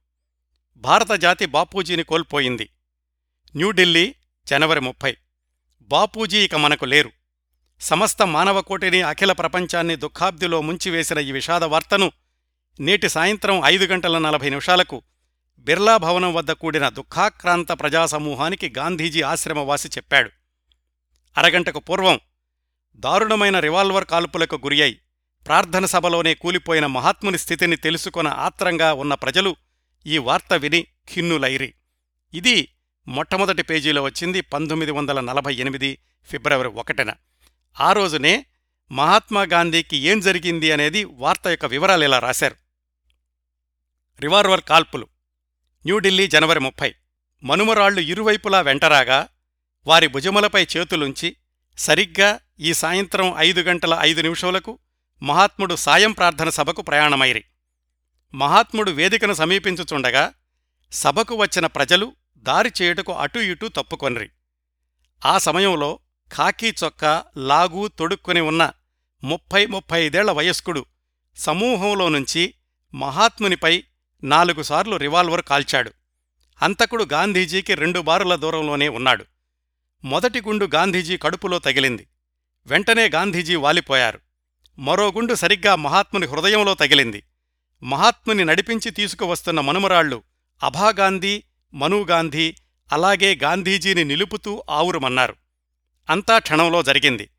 భారత జాతి బాపూజీని కోల్పోయింది. న్యూఢిల్లీ జనవరి ముప్పై. బాపూజీ ఇక మనకు లేరు. సమస్త మానవకోటిని అఖిల ప్రపంచాన్ని దుఃఖాబ్దిలో ముంచివేసిన ఈ విషాద వార్తను నేటి సాయంత్రం ఐదు గంటల నలభై నిమిషాలకు బిర్లా భవనం వద్ద కూడిన దుఃఖాక్రాంత ప్రజాసమూహానికి గాంధీజీ ఆశ్రమవాసి చెప్పాడు. అరగంటకు పూర్వం దారుణమైన రివాల్వర్ కాల్పులకు గురియై ప్రార్థన సభలోనే కూలిపోయిన మహాత్ముని స్థితిని తెలుసుకొన ఆత్రంగా ఉన్న ప్రజలు ఈ వార్త విని ఖిన్నులైరి. ఇది మొట్టమొదటి పేజీలో వచ్చింది పంతొమ్మిది వందల నలభై ఎనిమిది ఫిబ్రవరి ఒకటిన. ఆ రోజునే మహాత్మాగాంధీకి ఏం జరిగింది అనేది వార్త యొక్క వివరాలు ఇలా రాశారు. రివాల్వర్ కాల్పులు. న్యూఢిల్లీ జనవరి ముప్పై. మనుమరాళ్ళు ఇరువైపులా వెంటరాగా వారి భుజములపై చేతులుంచి సరిగ్గా ఈ సాయంత్రం ఐదు గంటల ఐదు నిమిషాలకు మహాత్ముడు సాయం ప్రార్థన సభకు ప్రయాణమైరి. మహాత్ముడు వేదికను సమీపించుచుండగా సభకు వచ్చిన ప్రజలు దారి చేయుటకు అటూ ఇటూ తప్పుకొనిరి. ఆ సమయంలో ఖాకీ చొక్కా లాగు తొడుక్కుని ఉన్న ముప్పై ముప్పై ఐదేళ్ళ వయస్కుడు సమూహంలో నుంచి మహాత్మునిపై నాలుగుసార్లు రివాల్వర్ కాల్చాడు. అంతకుడు గాంధీజీకి రెండు బారుల దూరంలోనే ఉన్నాడు. మొదటి గుండు గాంధీజీ కడుపులో తగిలింది. వెంటనే గాంధీజీ వాలిపోయారు. మరో గుండు సరిగ్గా మహాత్ముని హృదయంలో తగిలింది. మహాత్ముని నడిపించి తీసుకువస్తున్న మనుమరాళ్ళు అభాగాంధీ మనుగాంధీ అలాగే గాంధీజీని నిలుపుతూ ఆవురుమన్నారు. అంతా క్షణంలో జరిగింది.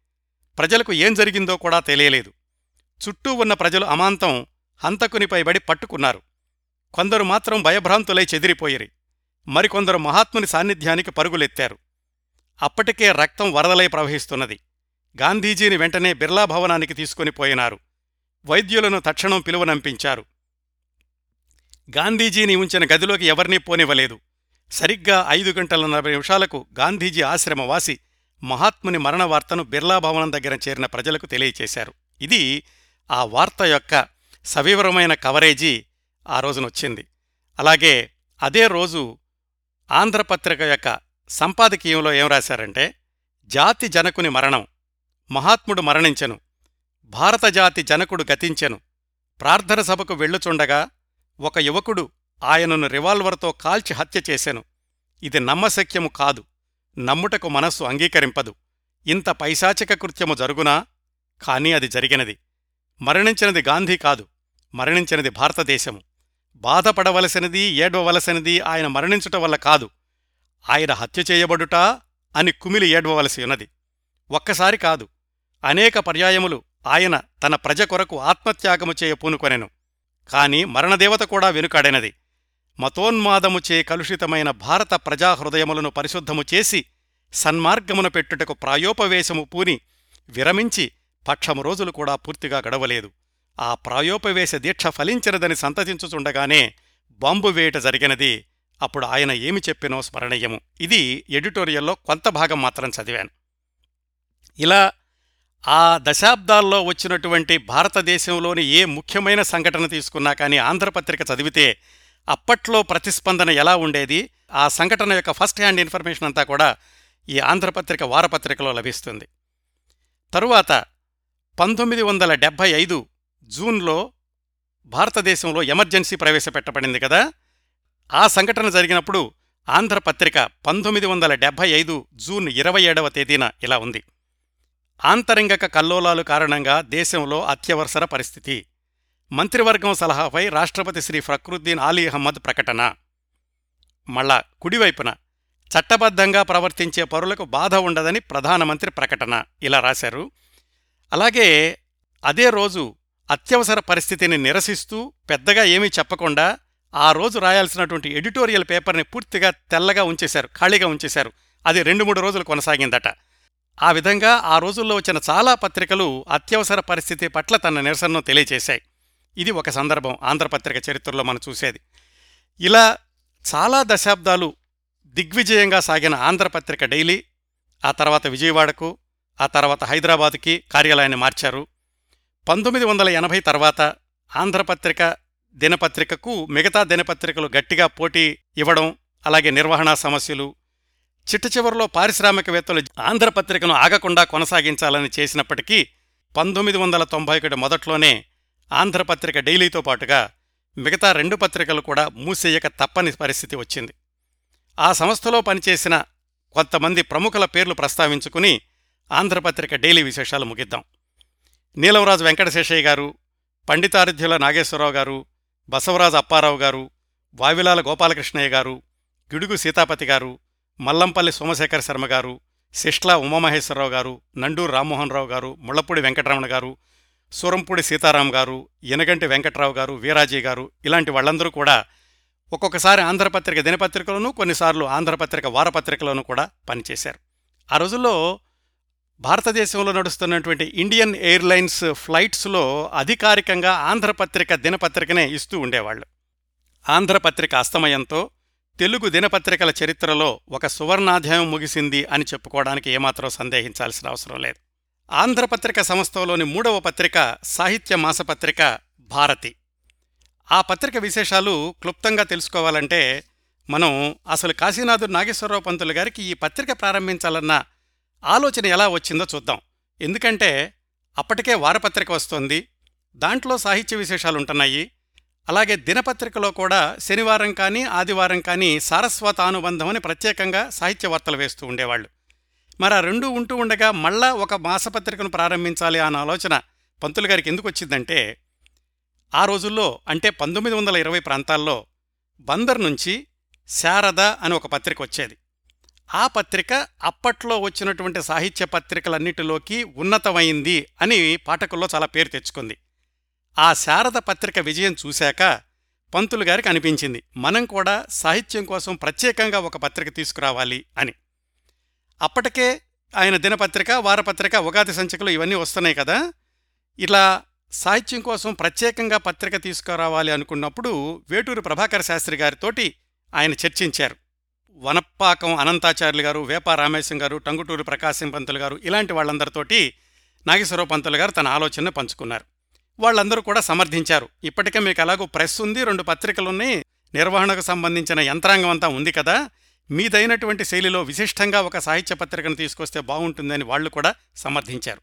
ప్రజలకు ఏం జరిగిందో కూడా తెలియలేదు. చుట్టూ ఉన్న ప్రజలు అమాంతం హంతకునిపై బడి పట్టుకున్నారు. కొందరు మాత్రం భయభ్రాంతులై చెదిరిపోయిరి. మరికొందరు మహాత్ముని సాన్నిధ్యానికి పరుగులెత్తారు. అప్పటికే రక్తం వరదలై ప్రవహిస్తున్నది. గాంధీజీని వెంటనే బిర్లా భవనానికి తీసుకుని పోయినారు. వైద్యులను తక్షణం పిలువనంపించారు. గాంధీజీని ఉంచిన గదిలోకి ఎవరినీ పోనివ్వలేదు. సరిగ్గా ఐదు గంటల నలభై నిమిషాలకు గాంధీజీ ఆశ్రమవాసి మహాత్ముని మరణ వార్తను బిర్లా భవనం దగ్గర చేరిన ప్రజలకు తెలియచేశారు. ఇది ఆ వార్త యొక్క సవివరమైన కవరేజీ ఆ రోజునొచ్చింది. అలాగే అదే రోజు ఆంధ్రపత్రిక యొక్క సంపాదకీయంలో ఏం రాశారంటే జాతి జనకుని మరణం. మహాత్ముడు మరణించెను. భారతజాతి జనకుడు గతించెను. ప్రార్థన సభకు వెళ్ళుచుండగా ఒక యువకుడు ఆయనను రివాల్వర్తో కాల్చి హత్య చేశాను ఇది నమ్మశక్యము కాదు. నమ్ముటకు మనస్సు అంగీకరింపదు. ఇంత పైశాచిక కృత్యము జరుగునా? కాని అది జరిగినది. మరణించినది గాంధీ కాదు. మరణించినది భారతదేశము. బాధపడవలసినది ఏడ్వవలసినది ఆయన మరణించుట వల్ల కాదు. ఆయన హత్య చేయబడుటా అని కుమిలి ఏడ్వవలసి ఉన్నది. ఒక్కసారి కాదు. అనేక పర్యాయములు ఆయన తన ప్రజ కొరకు ఆత్మత్యాగము చేయ పూనుకొనెను. కాని మరణదేవత కూడా వెనుకాడైనది. మతోన్మాదముచే కలుషితమైన భారత ప్రజాహృదయములను పరిశుద్ధము చేసి సన్మార్గమున పెట్టుటకు ప్రాయోపవేశము పూని విరమించి పక్షము రోజులు కూడా పూర్తిగా గడవలేదు. ఆ ప్రాయోపవేశ దీక్ష ఫలించినదని సంతతించుచుండగానే బాంబు వేయట జరిగినది. అప్పుడు ఆయన ఏమి చెప్పినో స్మరణీయము. ఇది ఎడిటోరియల్లో కొంత భాగం మాత్రం చదివాను. ఇలా ఆ దశాబ్దాల్లో వచ్చినటువంటి భారతదేశంలోని ఏ ముఖ్యమైన సంఘటన తీసుకున్నా కానీ ఆంధ్రపత్రిక చదివితే అప్పట్లో ప్రతిస్పందన ఎలా ఉండేది? ఆ సంఘటన యొక్క ఫస్ట్ హ్యాండ్ ఇన్ఫర్మేషన్ అంతా కూడా ఈ ఆంధ్రపత్రిక వారపత్రికలో లభిస్తుంది. తరువాత పంతొమ్మిది వందల డెబ్భై ఐదు జూన్లో భారతదేశంలో ఎమర్జెన్సీ ప్రవేశపెట్టబడింది కదా? ఆ సంఘటన జరిగినప్పుడు ఆంధ్రపత్రిక పంతొమ్మిది వందల డెబ్భై ఐదు జూన్ ఇరవై ఏడవ తేదీన ఇలా ఉంది. ఆంతరంగక కల్లోలాలు కారణంగా దేశంలో అత్యవసర పరిస్థితి. మంత్రివర్గం సలహాపై రాష్ట్రపతి శ్రీ ఫక్రుద్దీన్ ఆలీ అహ్మద్ ప్రకటన. మళ్ళా కుడివైపున చట్టబద్ధంగా ప్రవర్తించే పరులకు బాధ ఉండదని ప్రధానమంత్రి ప్రకటన. ఇలా రాశారు. అలాగే అదే రోజు అత్యవసర పరిస్థితిని నిరసిస్తూ పెద్దగా ఏమీ చెప్పకుండా ఆ రోజు రాయాల్సినటువంటి ఎడిటోరియల్ పేపర్ని పూర్తిగా తెల్లగా ఉంచేశారు ఖాళీగా ఉంచేశారు. అది రెండు మూడు రోజులు కొనసాగిందట. ఆ విధంగా ఆ రోజుల్లో వచ్చిన చాలా పత్రికలు అత్యవసర పరిస్థితి పట్ల తన నిరసనను తెలియచేశాయి. ఇది ఒక సందర్భం. ఆంధ్రపత్రిక చరిత్రలో మనం చూసేది. ఇలా చాలా దశాబ్దాలు దిగ్విజయంగా సాగిన ఆంధ్రపత్రిక డైలీ ఆ తర్వాత విజయవాడకు ఆ తర్వాత హైదరాబాద్కి కార్యాలయాన్ని మార్చారు. పంతొమ్మిది వందల ఎనభై తర్వాత ఆంధ్రపత్రిక దినపత్రికకు మిగతా దినపత్రికలు గట్టిగా పోటీ ఇవ్వడం అలాగే నిర్వహణా సమస్యలు చిట్ట చివరిలో పారిశ్రామికవేత్తలు ఆంధ్రపత్రికను ఆగకుండా కొనసాగించాలని చేసినప్పటికీ పంతొమ్మిది వందల తొంభై ఒకటి మొదట్లోనే ఆంధ్రపత్రిక డైలీతో పాటుగా మిగతా రెండు పత్రికలు కూడా మూసేయక తప్పని పరిస్థితి వచ్చింది. ఆ సంస్థలో పనిచేసిన కొంతమంది ప్రముఖుల పేర్లు ప్రస్తావించుకుని ఆంధ్రపత్రిక డైలీ విశేషాలు ముగిద్దాం. నీలవరాజు వెంకటశేషయ్య గారు పండితారుధ్యుల నాగేశ్వరరావు గారు బసవరాజు అప్పారావు గారు వావిలాల గోపాలకృష్ణయ్య గారు గిడుగు సీతాపతి గారు మల్లంపల్లి సోమశేఖర శర్మ గారు శిష్లా ఉమామహేశ్వరరావు గారు నండూరు రామ్మోహన్ రావు గారు ముళ్ళపూడి వెంకటరమణ గారు సూరంపూడి సీతారాం గారు ఎనగంటి వెంకట్రావు గారు వీరాజీ గారు ఇలాంటి వాళ్ళందరూ కూడా ఒక్కొక్కసారి ఆంధ్రపత్రిక దినపత్రికలోనూ కొన్నిసార్లు ఆంధ్రపత్రిక వారపత్రికలోనూ కూడా పనిచేశారు. ఆ రోజుల్లో భారతదేశంలో నడుస్తున్నటువంటి ఇండియన్ ఎయిర్లైన్స్ ఫ్లైట్స్లో అధికారికంగా ఆంధ్రపత్రిక దినపత్రికనే ఇస్తూ ఉండేవాళ్ళు. ఆంధ్రపత్రిక అస్తమయంతో తెలుగు దినపత్రికల చరిత్రలో ఒక సువర్ణాధ్యాయం ముగిసింది అని చెప్పుకోవడానికి ఏమాత్రం సందేహించాల్సిన అవసరం లేదు. ఆంధ్రపత్రిక సంస్థలోని మూడవ పత్రిక సాహిత్య మాసపత్రిక భారతి. ఆ పత్రిక విశేషాలు క్లుప్తంగా తెలుసుకోవాలంటే మనం అసలు కాశీనాథు నాగేశ్వరరావు పంతులు గారికి ఈ పత్రిక ప్రారంభించాలన్న ఆలోచన ఎలా వచ్చిందో చూద్దాం. ఎందుకంటే అప్పటికే వారపత్రిక వస్తోంది. దాంట్లో సాహిత్య విశేషాలు ఉంటున్నాయి అలాగే దినపత్రికలో కూడా శనివారం కానీ ఆదివారం కానీ సారస్వతానుబంధం అని ప్రత్యేకంగా సాహిత్య వార్తలు వేస్తూ ఉండేవాళ్ళు. మరి ఆ రెండు ఉంటూ ఉండగా మళ్ళా ఒక మాసపత్రికను ప్రారంభించాలి అన్న ఆలోచన పంతులు గారికి ఎందుకు వచ్చిందంటే ఆ రోజుల్లో అంటే పంతొమ్మిది వందల ఇరవై ప్రాంతాల్లో బందర్ నుంచి శారద అని ఒక పత్రిక వచ్చేది. ఆ పత్రిక అప్పట్లో వచ్చినటువంటి సాహిత్య పత్రికలన్నిటిలోకి ఉన్నతమైంది అని పాఠకుల్లో చాలా పేరు తెచ్చుకుంది. ఆ శారద పత్రిక విజయం చూశాక పంతులు గారికి అనిపించింది మనం కూడా సాహిత్యం కోసం ప్రత్యేకంగా ఒక పత్రిక తీసుకురావాలి అని. అప్పటికే ఆయన దినపత్రిక వారపత్రిక ఉగాది సంచికలు ఇవన్నీ వస్తున్నాయి కదా. ఇలా సాహిత్యం కోసం ప్రత్యేకంగా పత్రిక తీసుకురావాలి అనుకున్నప్పుడు వేటూరు ప్రభాకర శాస్త్రి గారితోటి ఆయన చర్చించారు. వనప్పాకం అనంతాచార్యులు గారు వేప రామేశం గారు టంగుటూరు ప్రకాశం పంతులు గారు ఇలాంటి వాళ్ళందరితోటి నాగేశ్వరరావు పంతులు గారు తన ఆలోచనను పంచుకున్నారు. వాళ్ళందరూ కూడా సమర్థించారు. ఇప్పటికే మీకు ఎలాగో ప్రెస్ ఉంది రెండు పత్రికలున్నాయి నిర్వహణకు సంబంధించిన యంత్రాంగం అంతా ఉంది కదా. మీదైనటువంటి శైలిలో విశిష్టంగా ఒక సాహిత్య పత్రికను తీసుకొస్తే బాగుంటుందని వాళ్ళు కూడా సమర్థించారు.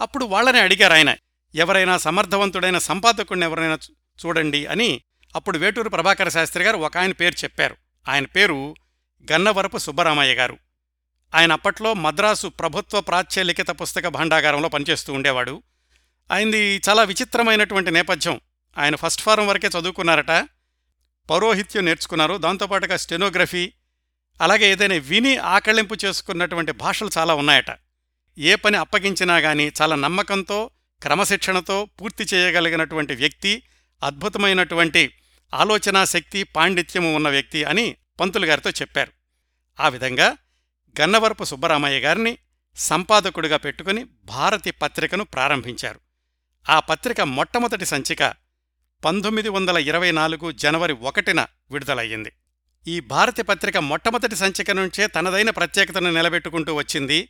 అప్పుడు వాళ్ళని అడిగారు ఆయన ఎవరైనా సమర్థవంతుడైన సంపాదకుడిని ఎవరైనా చూడండి అని. అప్పుడు వేటూరు ప్రభాకర శాస్త్రి గారు ఒక ఆయన పేరు చెప్పారు. ఆయన పేరు గన్నవరపు సుబ్బరామయ్య గారు. ఆయన అప్పట్లో మద్రాసు ప్రభుత్వ ప్రాచ్య లిఖిత పుస్తక భాండాగారంలో పనిచేస్తూ ఉండేవాడు. ఆయనది చాలా విచిత్రమైనటువంటి నేపథ్యం. ఆయన ఫస్ట్ ఫారం వరకే చదువుకున్నారట. పౌరోహిత్యం నేర్చుకున్నారు. దాంతోపాటుగా స్టెనోగ్రఫీ అలాగే ఏదైనా విని ఆకళింపు చేసుకున్నటువంటి భాషలు చాలా ఉన్నాయట. ఏ పని అప్పగించినా గాని చాలా నమ్మకంతో క్రమశిక్షణతో పూర్తి చేయగలిగినటువంటి వ్యక్తి అద్భుతమైనటువంటి ఆలోచనా శక్తి పాండిత్యము ఉన్న వ్యక్తి అని పంతులు గారితో చెప్పారు. ఆ విధంగా గన్నవరపు సుబ్బరామయ్య గారిని సంపాదకుడిగా పెట్టుకుని భారతి పత్రికను ప్రారంభించారు. ఆ పత్రిక మొట్టమొదటి సంచిక పంతొమ్మిది వందల ఇరవై నాలుగు జనవరి ఒకటిన విడుదలయ్యింది. ఈ భారతి పత్రిక మొట్టమొదటి సంచిక నుంచే తనదైన ప్రత్యేకతను నిలబెట్టుకుంటూ వచ్చింది.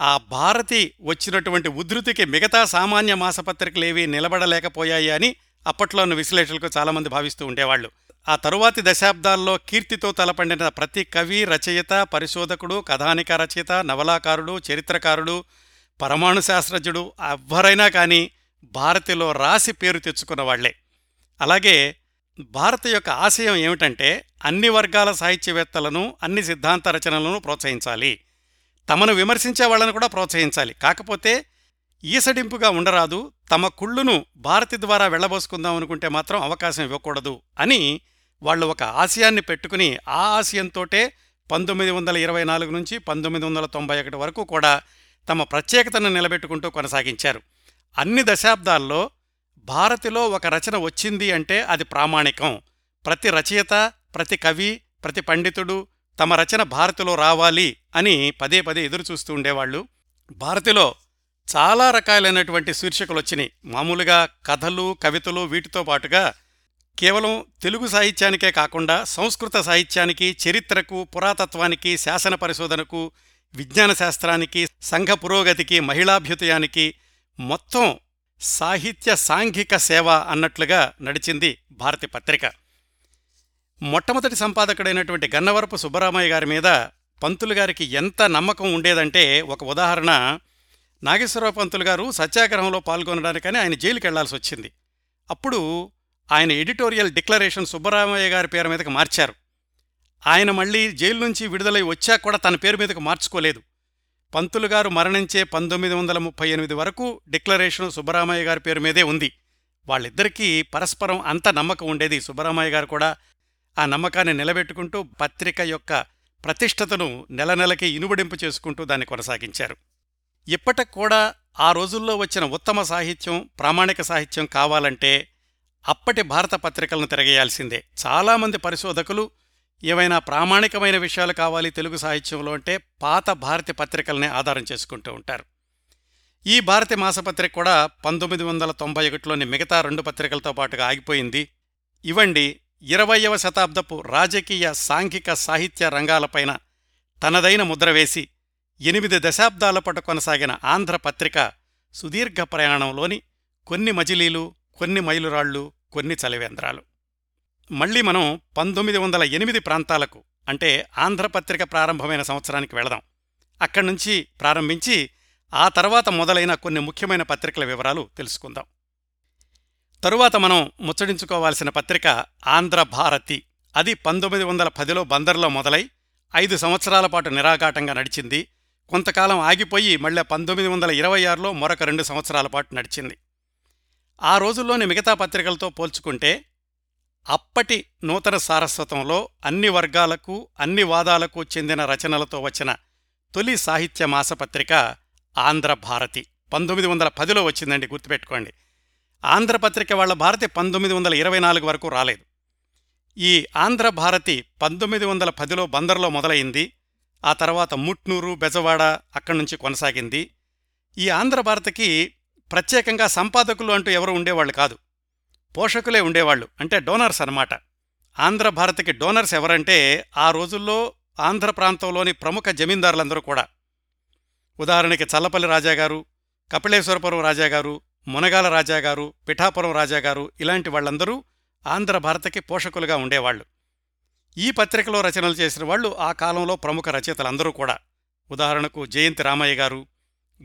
ఆ భారతి వచ్చినటువంటి ఉధృతికి మిగతా సామాన్య మాసపత్రికలేవీ నిలబడలేకపోయాయి అని అప్పట్లోని విశ్లేషకులకు చాలామంది భావిస్తూ ఉండేవాళ్ళు ఆ తరువాతి దశాబ్దాల్లో కీర్తితో తలపండిన ప్రతి కవి రచయిత పరిశోధకుడు కథానిక రచయిత నవలాకారుడు చరిత్రకారుడు పరమాణు శాస్త్రజ్ఞుడు ఎవ్వరైనా కానీ భారతిలో రాసి పేరు తెచ్చుకున్న వాళ్ళే అలాగే భారత యొక్క ఆశయం ఏమిటంటే అన్ని వర్గాల సాహిత్యవేత్తలను అన్ని సిద్ధాంత రచనలను ప్రోత్సహించాలి. తమను విమర్శించే వాళ్ళను కూడా ప్రోత్సహించాలి. కాకపోతే ఈసడింపుగా ఉండరాదు తమ కుళ్ళును భారతి ద్వారా వెళ్ళబోసుకుందాం అనుకుంటే మాత్రం అవకాశం ఇవ్వకూడదు అని వాళ్ళు ఒక ఆశయాన్ని పెట్టుకుని ఆ ఆశయంతోటే పంతొమ్మిది వందల ఇరవై నాలుగు నుంచి పంతొమ్మిది వందల తొంభై ఒకటి వరకు కూడా తమ ప్రత్యేకతను నిలబెట్టుకుంటూ కొనసాగించారు. అన్ని దశాబ్దాల్లో భారతిలో ఒక రచన వచ్చింది అంటే అది ప్రామాణికం. ప్రతి రచయిత ప్రతి కవి ప్రతి పండితుడు తమ రచన భారతిలో రావాలి అని పదే పదే ఎదురుచూస్తూ ఉండేవాళ్ళు. భారతిలో చాలా రకాలైనటువంటి శీర్షికలు వచ్చినాయి. మామూలుగా కథలు కవితలు వీటితో పాటుగా కేవలం తెలుగు సాహిత్యానికే కాకుండా సంస్కృత సాహిత్యానికి చరిత్రకు పురాతత్వానికి శాసన పరిశోధనకు విజ్ఞాన శాస్త్రానికి సంఘ పురోగతికి మహిళాభ్యుదయానికి మొత్తం సాహిత్య సాంఘిక సేవ అన్నట్లుగా నడిచింది భారతి పత్రిక. మొట్టమొదటి సంపాదకుడైనటువంటి గన్నవరపు సుబ్బరామయ్య గారి మీద పంతులు గారికి ఎంత నమ్మకం ఉండేదంటే ఒక ఉదాహరణ నాగేశ్వరరావు పంతులు గారు సత్యాగ్రహంలో పాల్గొనడానికని ఆయన జైలుకి వెళ్ళాల్సి వచ్చింది. అప్పుడు ఆయన ఎడిటోరియల్ డిక్లరేషన్ సుబ్బరామయ్య గారి పేరు మీదకి మార్చారు. ఆయన మళ్ళీ జైలు నుంచి విడుదలై వచ్చాక కూడా తన పేరు మీదకు మార్చుకోలేదు. పంతులు గారు మరణించే పంతొమ్మిది వందల ముప్పై ఎనిమిది వరకు డిక్లరేషన్ సుబ్బరామయ్య గారి పేరు మీదే ఉంది. వాళ్ళిద్దరికీ పరస్పరం అంత నమ్మకం ఉండేది. సుబ్బరామయ్య గారు కూడా ఆ నమ్మకాన్ని నిలబెట్టుకుంటూ పత్రిక యొక్క ప్రతిష్టతను నెల నెలకి ఇనుబడింపు చేసుకుంటూ దాన్ని కొనసాగించారు. ఇప్పటికి కూడా ఆ రోజుల్లో వచ్చిన ఉత్తమ సాహిత్యం ప్రామాణిక సాహిత్యం కావాలంటే అప్పటి భారత పత్రికలను తిరగేయాల్సిందే. చాలామంది పరిశోధకులు ఏవైనా ప్రామాణికమైన విషయాలు కావాలి తెలుగు సాహిత్యంలో అంటే పాత భారతి పత్రికలనే ఆధారం చేసుకుంటూ ఉంటారు. ఈ భారతి మాసపత్రిక కూడా పంతొమ్మిది వందల తొంభై ఒకటిలోని మిగతా రెండు పత్రికలతో పాటుగా ఆగిపోయింది. ఇవండి ఇరవయవ శతాబ్దపు రాజకీయ సాంఘిక సాహిత్య రంగాలపైన తనదైన ముద్ర వేసి ఎనిమిది దశాబ్దాల పాటు కొనసాగిన ఆంధ్ర పత్రిక సుదీర్ఘ ప్రయాణంలోని కొన్ని మజిలీలు కొన్ని మైలురాళ్ళు కొన్ని చలివేంద్రాలు. మళ్ళీ మనం పంతొమ్మిది వందల ఎనిమిది ప్రాంతాలకు అంటే ఆంధ్రపత్రిక ప్రారంభమైన సంవత్సరానికి వెళదాం. అక్కడి నుంచి ప్రారంభించి ఆ తర్వాత మొదలైన కొన్ని ముఖ్యమైన పత్రికల వివరాలు తెలుసుకుందాం. తరువాత మనం ముచ్చడించుకోవాల్సిన పత్రిక ఆంధ్రభారతి అది పంతొమ్మిది వందల పదిలో బందర్లో మొదలై ఐదు సంవత్సరాల పాటు నిరాఘాటంగా నడిచింది. కొంతకాలం ఆగిపోయి మళ్ళీ పంతొమ్మిది వందల ఇరవై ఆరులో మరొక రెండు సంవత్సరాల పాటు నడిచింది. ఆ రోజుల్లోని మిగతా పత్రికలతో పోల్చుకుంటే అప్పటి నూతన సారస్వతంలో అన్ని వర్గాలకు అన్ని వాదాలకు చెందిన రచనలతో వచ్చిన తొలి సాహిత్య మాసపత్రిక ఆంధ్రభారతి పంతొమ్మిది వందల పదిలో వచ్చిందండి గుర్తుపెట్టుకోండి. ఆంధ్రపత్రిక వాళ్ళ భారతి పంతొమ్మిది వందల ఇరవై నాలుగు వరకు రాలేదు. ఈ ఆంధ్రభారతి పంతొమ్మిది వందల పదిలో బందర్లో మొదలైంది. ఆ తర్వాత ముట్నూరు బెజవాడ అక్కడి నుంచి కొనసాగింది. ఈ ఆంధ్రభారతికి ప్రత్యేకంగా సంపాదకులు అంటూ ఎవరు ఉండేవాళ్ళు కాదు. పోషకులే ఉండేవాళ్ళు. అంటే డోనర్స్ అన్నమాట. ఆంధ్ర భారత్కి డోనర్స్ ఎవరంటే ఆ రోజుల్లో ఆంధ్ర ప్రాంతంలోని ప్రముఖ జమీందారులందరూ కూడా. ఉదాహరణకి చల్లపల్లి రాజాగారు కపిలేశ్వరపురం రాజాగారు మునగాల రాజాగారు పిఠాపురం రాజాగారు ఇలాంటి వాళ్ళందరూ ఆంధ్ర భారతకి పోషకులుగా ఉండేవాళ్ళు. ఈ పత్రికలో రచనలు చేసిన వాళ్ళు ఆ కాలంలో ప్రముఖ రచయితలందరూ కూడా. ఉదాహరణకు జయంతి రామయ్య గారు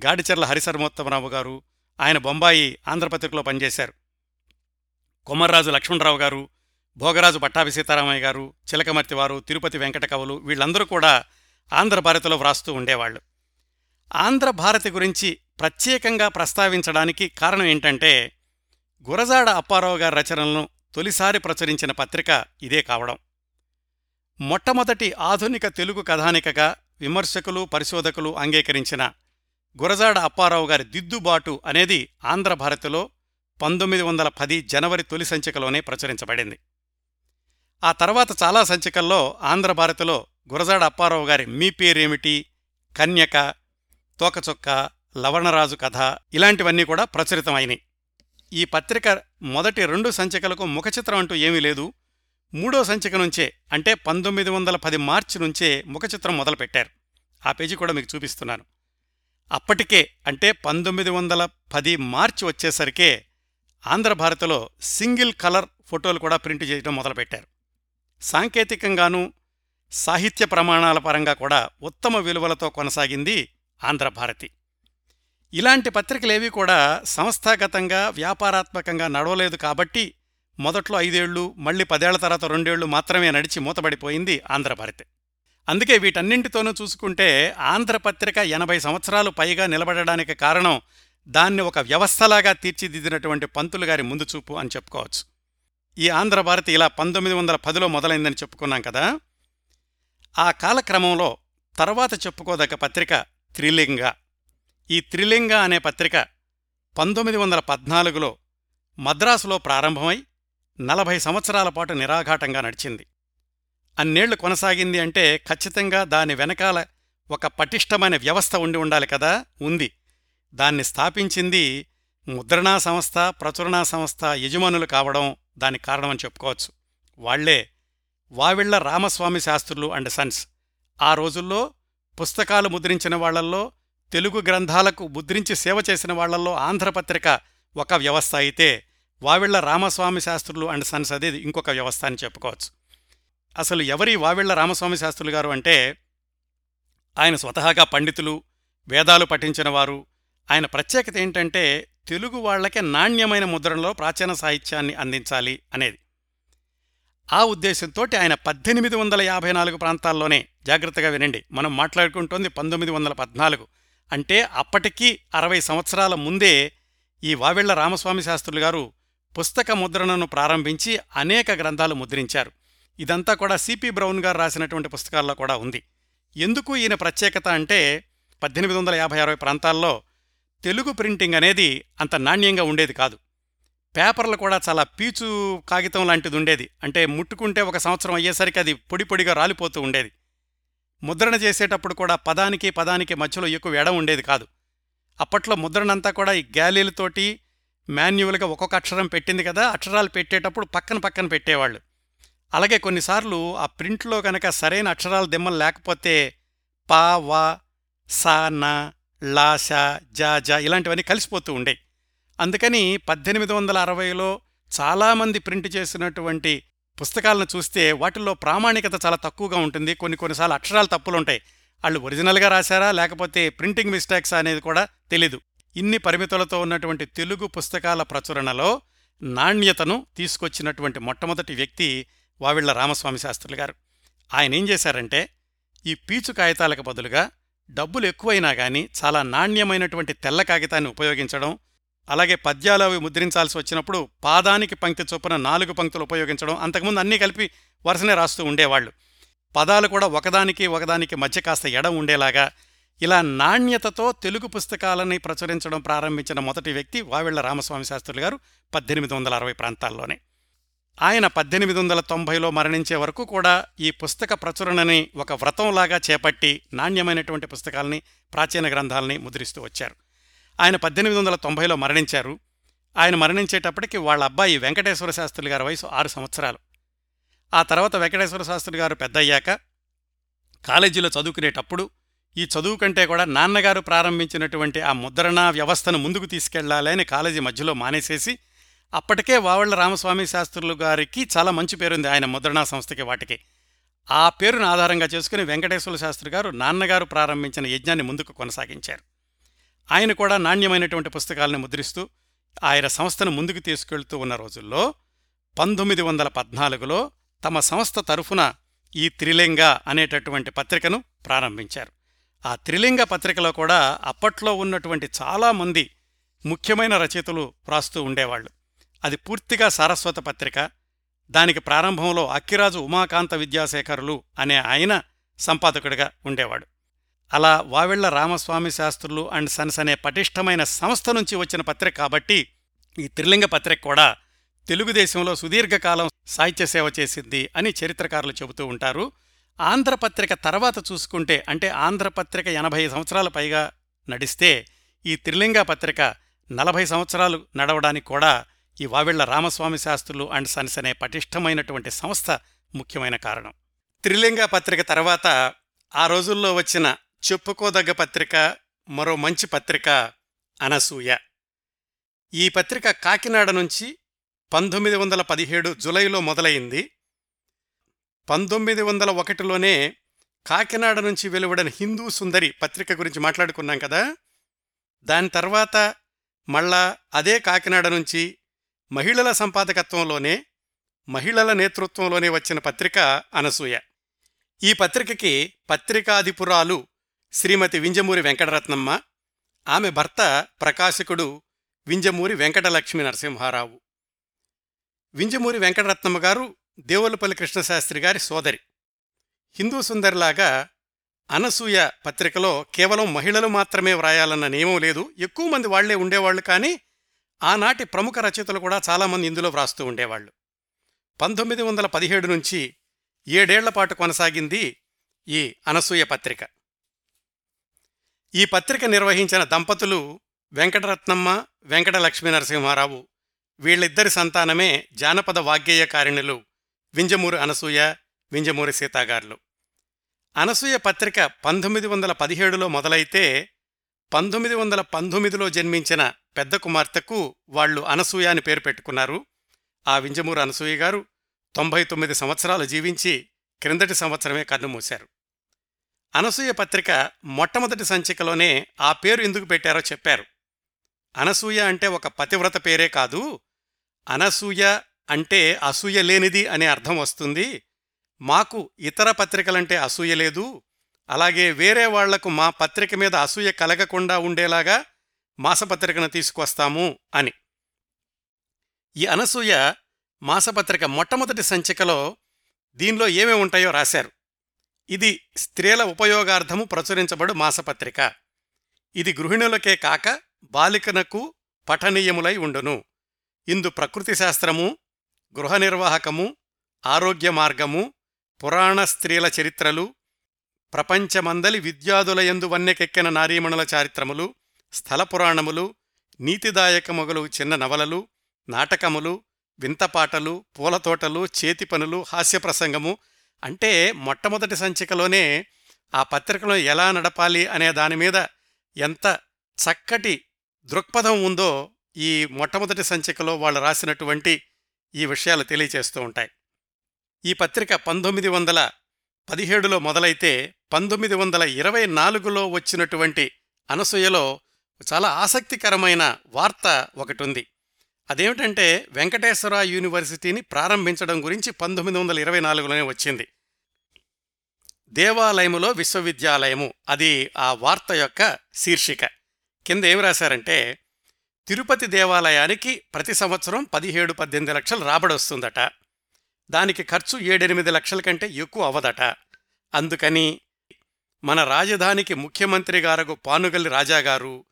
గాడిచెర్ల హరిశర్మోత్తమరావు గారు ఆయన బొంబాయి ఆంధ్రపత్రికలో పనిచేశారు. కొమ్మర్రాజు లక్ష్మణరావు గారు భోగరాజు పట్టాభి సీతారామయ్య గారు చిలకమర్తి వారు తిరుపతి వెంకట కవులు వీళ్ళందరూ కూడా ఆంధ్ర భారతిలో వ్రాస్తూ ఉండేవాళ్ళు. ఆంధ్ర భారతి గురించి ప్రత్యేకంగా ప్రస్తావించడానికి కారణం ఏంటంటే గురజాడ అప్పారావు గారి రచనలను తొలిసారి ప్రచురించిన పత్రిక ఇదే కావడం. మొట్టమొదటి ఆధునిక తెలుగు కథానికగా విమర్శకులు పరిశోధకులు అంగీకరించిన గురజాడ అప్పారావు గారి దిద్దుబాటు అనేది ఆంధ్ర భారతిలో పంతొమ్మిది వందల పది జనవరి తొలి సంచికలోనే ప్రచురించబడింది. ఆ తర్వాత చాలా సంచికల్లో ఆంధ్రభారతిలో గురజాడ అప్పారావు గారి మీ పేరేమిటి కన్యక తోకచొక్క లవణరాజు కథ ఇలాంటివన్నీ కూడా ప్రచురితమైనాయి. ఈ పత్రిక మొదటి రెండు సంచికలకు ముఖచిత్రం అంటూ ఏమీ లేదు. మూడో సంచిక నుంచే అంటే పంతొమ్మిది వందల పది మార్చి నుంచే ముఖచిత్రం మొదలుపెట్టారు. ఆ పేజీ కూడా మీకు చూపిస్తున్నాను. అప్పటికే అంటే పంతొమ్మిది వందల పది మార్చి వచ్చేసరికే ఆంధ్రభారత్లో సింగిల్ కలర్ ఫోటోలు కూడా ప్రింట్ చేయడం మొదలుపెట్టారు. సాంకేతికంగానూ సాహిత్య ప్రమాణాల పరంగా కూడా ఉత్తమ విలువలతో కొనసాగింది ఆంధ్రభారతి ఇలాంటి పత్రికలేవి కూడా సంస్థాగతంగా వ్యాపారాత్మకంగా నడవలేదు కాబట్టి మొదట్లో ఐదేళ్ళు మళ్ళీ పదేళ్ళ తర్వాత రెండేళ్ళు మాత్రమే నడిచి మూతబడిపోయింది ఆంధ్రభారతి అందుకే వీటన్నింటితోనూ చూసుకుంటే ఆంధ్రపత్రిక ఎనభై సంవత్సరాలు పైగా నిలబడడానికి కారణం దాన్ని ఒక వ్యవస్థలాగా తీర్చిదిద్దినటువంటి పంతులు గారి ముందు చూపు అని చెప్పుకోవచ్చు. ఈ ఆంధ్రభారతి ఇలా పంతొమ్మిది వందల పదిలో మొదలైందని చెప్పుకున్నాం కదా. ఆ కాలక్రమంలో తర్వాత చెప్పుకోదగ్గ పత్రిక త్రిలింగ. ఈ త్రిలింగ అనే పత్రిక పంతొమ్మిది వందల పద్నాలుగులో మద్రాసులో ప్రారంభమై నలభై సంవత్సరాల పాటు నిరాఘాటంగా నడిచింది. అన్నేళ్ళు కొనసాగింది అంటే ఖచ్చితంగా దాని వెనకాల ఒక పటిష్టమైన వ్యవస్థ ఉండి ఉండాలి కదా ఉంది. దాన్ని స్థాపించింది ముద్రణా సంస్థ ప్రచురణా సంస్థ యజమానులు కావడం దానికి కారణమని చెప్పుకోవచ్చు. వాళ్ళే వావిళ్ళ రామస్వామి శాస్త్రులు అండ్ సన్స్. ఆ రోజుల్లో పుస్తకాలు ముద్రించిన వాళ్ళల్లో తెలుగు గ్రంథాలకు ముద్రించి సేవ చేసిన వాళ్ళల్లో ఆంధ్రపత్రిక ఒక వ్యవస్థ అయితే వావిళ్ళ రామస్వామి శాస్త్రులు అండ్ సన్స్ అనేది ఇంకొక వ్యవస్థ అని చెప్పుకోవచ్చు. అసలు ఎవరి వావిళ్ళ రామస్వామి శాస్త్రులు గారు అంటే ఆయన స్వతహాగా పండితులు వేదాలు పఠించిన వారు ఆయన ప్రత్యేకత ఏంటంటే తెలుగు వాళ్ళకే నాణ్యమైన ముద్రణలో ప్రాచీన సాహిత్యాన్ని అందించాలి అనేది. ఆ ఉద్దేశంతో ఆయన పద్దెనిమిది వందల యాభై నాలుగు ప్రాంతాల్లోనే జాగ్రత్తగా వినండి. మనం మాట్లాడుకుంటోంది పంతొమ్మిది వందల పద్నాలుగు. అంటే అప్పటికీ అరవై సంవత్సరాల ముందే ఈ వావెళ్ళ రామస్వామి శాస్త్రులు గారు పుస్తక ముద్రణను ప్రారంభించి అనేక గ్రంథాలు ముద్రించారు. ఇదంతా కూడా సిపి బ్రౌన్ గారు రాసినటువంటి పుస్తకాల్లో కూడా ఉంది. ఎందుకు ఈయన ప్రత్యేకత అంటే పద్దెనిమిది వందల యాభై అరవై ప్రాంతాల్లో తెలుగు ప్రింటింగ్ అనేది అంత నాణ్యంగా ఉండేది కాదు. పేపర్లు కూడా చాలా పీచు కాగితం లాంటిది ఉండేది. అంటే ముట్టుకుంటే ఒక సంవత్సరం అయ్యేసరికి అది పొడి పొడిగా రాలిపోతూ ఉండేది. ముద్రణ చేసేటప్పుడు కూడా పదానికి పదానికి మధ్యలో ఎక్కువ ఎడం ఉండేది కాదు. అప్పట్లో ముద్రణంతా కూడా ఈ గ్యాలీలతోటి మాన్యువల్గా ఒక్కొక్క అక్షరం పెట్టింది కదా అక్షరాలు పెట్టేటప్పుడు పక్కన పక్కన పెట్టేవాళ్ళు. అలాగే కొన్నిసార్లు ఆ ప్రింట్లో కనుక సరైన అక్షరాలు దిమ్మలు లేకపోతే పా వా సా నా లా జాజ ఇలాంటివన్నీ కలిసిపోతూ ఉండే అందుకని పద్దెనిమిది వందల అరవైలో చాలామంది ప్రింట్ చేసినటువంటి పుస్తకాలను చూస్తే వాటిల్లో ప్రామాణికత చాలా తక్కువగా ఉంటుంది. కొన్ని కొన్నిసార్లు అక్షరాలు తప్పులుంటాయి. వాళ్ళు ఒరిజినల్గా రాశారా లేకపోతే ప్రింటింగ్ మిస్టేక్స్ అనేది కూడా తెలీదు. ఇన్ని పరిమితులతో ఉన్నటువంటి తెలుగు పుస్తకాల ప్రచురణలో నాణ్యతను తీసుకొచ్చినటువంటి మొట్టమొదటి వ్యక్తి వావిళ్ళ రామస్వామి శాస్త్రులు గారు. ఆయన ఏం చేశారంటే ఈ పీచు కాగితాలకు బదులుగా డబ్బులు ఎక్కువైనా కానీ చాలా నాణ్యమైనటువంటి తెల్ల కాగితాన్ని ఉపయోగించడం అలాగే పద్యాలు అవి ముద్రించాల్సి వచ్చినప్పుడు పాదానికి పంక్తి చొప్పున నాలుగు పంక్తులు ఉపయోగించడం అంతకుముందు అన్నీ కలిపి వరుసనే రాస్తూ ఉండేవాళ్ళు. పదాలు కూడా ఒకదానికి ఒకదానికి మధ్య కాస్త ఎడం ఉండేలాగా ఇలా నాణ్యతతో తెలుగు పుస్తకాలని ప్రచురించడం ప్రారంభించిన మొదటి వ్యక్తి వావిళ్ళ రామస్వామి శాస్త్రులు గారు పద్దెనిమిది వందల అరవై ప్రాంతాల్లోనే. ఆయన పద్దెనిమిది వందల తొంభైలో మరణించే వరకు కూడా ఈ పుస్తక ప్రచురణని ఒక వ్రతంలాగా చేపట్టి నాణ్యమైనటువంటి పుస్తకాలని ప్రాచీన గ్రంథాలని ముద్రిస్తూ వచ్చారు. ఆయన పద్దెనిమిది వందల తొంభైలో మరణించారు. ఆయన మరణించేటప్పటికి వాళ్ళ అబ్బాయి వెంకటేశ్వర శాస్త్రులు గారి వయసు ఆరు సంవత్సరాలు. ఆ తర్వాత వెంకటేశ్వర శాస్త్రి గారు పెద్దయ్యాక కాలేజీలో చదువుకునేటప్పుడు ఈ చదువు కంటే కూడా నాన్నగారు ప్రారంభించినటువంటి ఆ ముద్రణ వ్యవస్థను ముందుకు తీసుకెళ్ళాలి అని కాలేజీ మధ్యలో మానేసేసి అప్పటికే వావళ్ళ రామస్వామి శాస్త్రులు గారికి చాలా మంచి పేరుంది ఆయన ముద్రణా సంస్థకి వాటికి. ఆ పేరును ఆధారంగా చేసుకుని వెంకటేశ్వర శాస్త్రి గారు నాన్నగారు ప్రారంభించిన యజ్ఞాన్ని ముందుకు కొనసాగించారు. ఆయన కూడా నాణ్యమైనటువంటి పుస్తకాలను ముద్రిస్తూ ఆయన సంస్థను ముందుకు తీసుకెళ్తూ ఉన్న రోజుల్లో పంతొమ్మిది వందల పద్నాలుగులో తమ సంస్థ తరఫున ఈ త్రిలింగ అనేటటువంటి పత్రికను ప్రారంభించారు. ఆ త్రిలింగ పత్రికలో కూడా అప్పట్లో ఉన్నటువంటి చాలామంది ముఖ్యమైన రచయితలు వ్రాస్తూ ఉండేవాళ్ళు. అది పూర్తిగా సారస్వత పత్రిక. దానికి ప్రారంభంలో అక్కిరాజు ఉమాకాంత విద్యాశేఖరులు అనే ఆయన సంపాదకుడిగా ఉండేవాడు. అలా వావిళ్ళ రామస్వామి శాస్త్రులు అండ్ సన్స్ అనే పటిష్టమైన సంస్థ నుంచి వచ్చిన పత్రిక కాబట్టి ఈ త్రిలింగ పత్రిక కూడా తెలుగుదేశంలో సుదీర్ఘకాలం సాహిత్య సేవ చేసింది అని చరిత్రకారులు చెబుతూ ఉంటారు. ఆంధ్రపత్రిక తర్వాత చూసుకుంటే అంటే ఆంధ్రపత్రిక ఎనభై సంవత్సరాల పైగా నడిస్తే ఈ త్రిలింగ పత్రిక నలభై సంవత్సరాలు నడవడానికి కూడా ఈ వావిళ్ళ రామస్వామి శాస్త్రులు అండ్ సన్స్ అనే పటిష్టమైనటువంటి సంస్థ ముఖ్యమైన కారణం. త్రిలింగ పత్రిక తర్వాత ఆ రోజుల్లో వచ్చిన చెప్పుకోదగ్గ పత్రిక మరో మంచి పత్రిక అనసూయ. ఈ పత్రిక కాకినాడ నుంచి పంతొమ్మిది వందల పదిహేడు జులైలో మొదలైంది. పంతొమ్మిది వందల ఒకటిలోనే కాకినాడ నుంచి వెలువడిన హిందూ సుందరి పత్రిక గురించి మాట్లాడుకున్నాం కదా. దాని తర్వాత మళ్ళా అదే కాకినాడ నుంచి మహిళల సంపాదకత్వంలోనే మహిళల నేతృత్వంలోనే వచ్చిన పత్రిక అనసూయ. ఈ పత్రికకి పత్రికాధిపురాలు శ్రీమతి వింజమూరి వెంకటరత్నమ్మ ఆమె భర్త ప్రకాశకుడు వింజమూరి వెంకటలక్ష్మి నరసింహారావు. వింజమూరి వెంకటరత్నమ్మ గారు దేవులపల్లి కృష్ణశాస్త్రి గారి సోదరి. హిందూ సుందరిలాగా అనసూయ పత్రికలో కేవలం మహిళలు మాత్రమే వ్రాయాలన్న నియమం లేదు. ఎక్కువ మంది వాళ్ళే ఉండేవాళ్ళు కానీ ఆనాటి ప్రముఖ రచయితలు కూడా చాలామంది ఇందులో వ్రాస్తూ ఉండేవాళ్ళు పంతొమ్మిది వందల పదిహేడు నుంచి ఏడేళ్ళ పాటు కొనసాగింది ఈ అనసూయ పత్రిక. ఈ పత్రిక నిర్వహించిన దంపతులు వెంకటరత్నమ్మ వెంకట లక్ష్మీ నరసింహారావు వీళ్ళిద్దరి సంతానమే జానపద వాగ్గేయకారిణులు వింజమూరి అనసూయ వింజమూరి సీతాగారులు. అనసూయ పత్రిక పంతొమ్మిది వందల పదిహేడులో మొదలైతే పంతొమ్మిది వందల పంతొమ్మిదిలో జన్మించిన పెద్ద కుమార్తెకు వాళ్ళు అనసూయ అని పేరు పెట్టుకున్నారు. ఆ వింజమూరు అనసూయ గారు తొంభై తొమ్మిది సంవత్సరాలు జీవించి క్రిందటి సంవత్సరమే కన్నుమూశారు అనసూయ పత్రిక మొట్టమొదటి సంచికలోనే ఆ పేరు ఎందుకు పెట్టారో చెప్పారు. అనసూయ అంటే ఒక పతివ్రత పేరే కాదు. అనసూయ అంటే అసూయ లేనిది అనే అర్థం వస్తుంది. మాకు ఇతర పత్రికలంటే అసూయ లేదు. అలాగే వేరే వాళ్ళకు మా పత్రిక మీద అసూయ కలగకుండా ఉండేలాగా మాసపత్రికను తీసుకొస్తాము అని. ఈ అనసూయ మాసపత్రిక మొట్టమొదటి సంచికలో దీనిలో ఏమేమి ఉంటాయో రాశారు. ఇది స్త్రీల ఉపయోగార్థము ప్రచురించబడు మాసపత్రిక. ఇది గృహిణులకే కాక బాలికనకు పఠనీయములై ఉండును. ఇందు ప్రకృతి శాస్త్రము గృహ నిర్వాహకము ఆరోగ్య మార్గము పురాణ స్త్రీల చరిత్రలు ప్రపంచమందలి విద్యాదులయందు వన్నెకెక్కిన నారీమణుల చారిత్రములు స్థల పురాణములు చిన్న నవలలు నాటకములు వింతపాటలు పూలతోటలు చేతి పనులు హాస్యప్రసంగము అంటే మొట్టమొదటి సంచికలోనే ఆ పత్రికను ఎలా నడపాలి అనే దానిమీద ఎంత చక్కటి దృక్పథం ఉందో ఈ మొట్టమొదటి సంచికలో వాళ్ళు రాసినటువంటి ఈ విషయాలు తెలియచేస్తూ ఉంటాయి. ఈ పత్రిక పంతొమ్మిది వందల పదిహేడులో మొదలైతే పంతొమ్మిది వందల ఇరవై నాలుగులో వచ్చినటువంటి అనసూయలో చాలా ఆసక్తికరమైన వార్త ఒకటి ఉంది అదేమిటంటే వెంకటేశ్వర యూనివర్సిటీని ప్రారంభించడం గురించి పంతొమ్మిది వందల ఇరవై నాలుగులోనే వచ్చింది. దేవాలయములో విశ్వవిద్యాలయము అది ఆ వార్త యొక్క శీర్షిక. కింద ఏమి రాశారంటే తిరుపతి దేవాలయానికి ప్రతి సంవత్సరం పదిహేడు పద్దెనిమిది లక్షలు రాబడొస్తుందట దానికి ఖర్చు ఏడెనిమిది లక్షల కంటే ఎక్కువ అవదట అందుకని మన రాజధానికి ముఖ్యమంత్రి గారకు పానుగల్లి రాజాగారు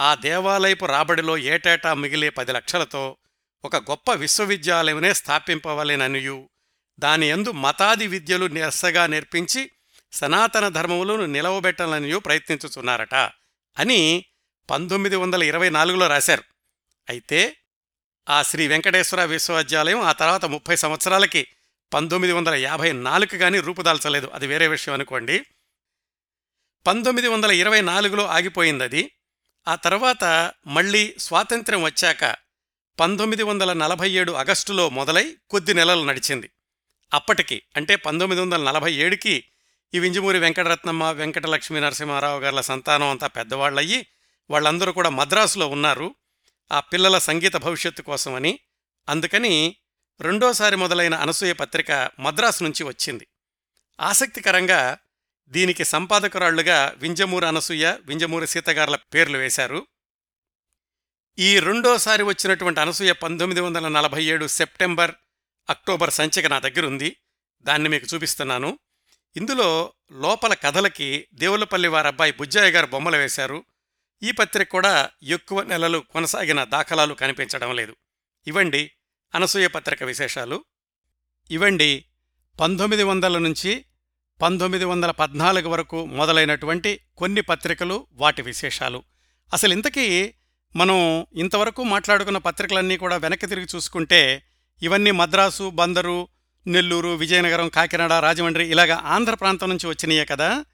ఆ దేవాలయపు రాబడిలో ఏటేటా మిగిలే పది లక్షలతో ఒక గొప్ప విశ్వవిద్యాలయమునే స్థాపింపవలెననియు. దాని యందు మతాది విద్యలు నిరసగా నేర్పించి సనాతన ధర్మములను నిలవబెట్టాలనియు ప్రయత్నించుచున్నారట అని పంతొమ్మిది వందల ఇరవై నాలుగులో రాశారు. అయితే ఆ శ్రీ వెంకటేశ్వర విశ్వవిద్యాలయం ఆ తర్వాత ముప్పై సంవత్సరాలకి పంతొమ్మిది వందల యాభై నాలుగు కానీ రూపుదాల్చలేదు. అది వేరే విషయం అనుకోండి. పంతొమ్మిది వందల ఇరవై నాలుగులో ఆగిపోయింది అది. ఆ తర్వాత మళ్ళీ స్వాతంత్ర్యం వచ్చాక పంతొమ్మిది వందల నలభై ఏడు ఆగస్టులో మొదలై కొద్ది నెలలు నడిచింది. అప్పటికి అంటే పంతొమ్మిది వందల నలభై ఏడుకి ఈ వింజమూరి వెంకటరత్నమ్మ వెంకటలక్ష్మీ నరసింహారావు గారుల సంతానం అంతా పెద్దవాళ్ళయ్యి వాళ్ళందరూ కూడా మద్రాసులో ఉన్నారు. ఆ పిల్లల సంగీత భవిష్యత్తు కోసమని. అందుకని రెండోసారి మొదలైన అనసూయ పత్రిక మద్రాసు నుంచి వచ్చింది. ఆసక్తికరంగా దీనికి సంపాదకురాళ్ళుగా వింజమూరు అనసూయ వింజమూరి సీతగారుల పేర్లు వేశారు. ఈ రెండోసారి వచ్చినటువంటి అనసూయ పంతొమ్మిది వందల నలభై ఏడు సెప్టెంబర్ అక్టోబర్ సంచిక నా దగ్గరుంది. దాన్ని మీకు చూపిస్తున్నాను. ఇందులో లోపల కథలకి దేవులపల్లి వారి అబ్బాయి బుజ్జయ్య గారు బొమ్మలు వేశారు. ఈ పత్రిక కూడా ఎక్కువ నెలలు కొనసాగిన దాఖలాలు కనిపించడం లేదు. ఇవండి అనసూయ పత్రిక విశేషాలు. ఇవండి పంతొమ్మిది వందల నుంచి పంతొమ్మిది వందల పద్నాలుగు వరకు మొదలైనటువంటి కొన్ని పత్రికలు వాటి విశేషాలు. అసలు ఇంతకీ మనం ఇంతవరకు మాట్లాడుకున్న పత్రికలన్నీ కూడా వెనక్కి తిరిగి చూసుకుంటే ఇవన్నీ మద్రాసు బందరు నెల్లూరు విజయనగరం కాకినాడ రాజమండ్రి ఇలాగా ఆంధ్ర ప్రాంతం నుంచి వచ్చినాయే కదా.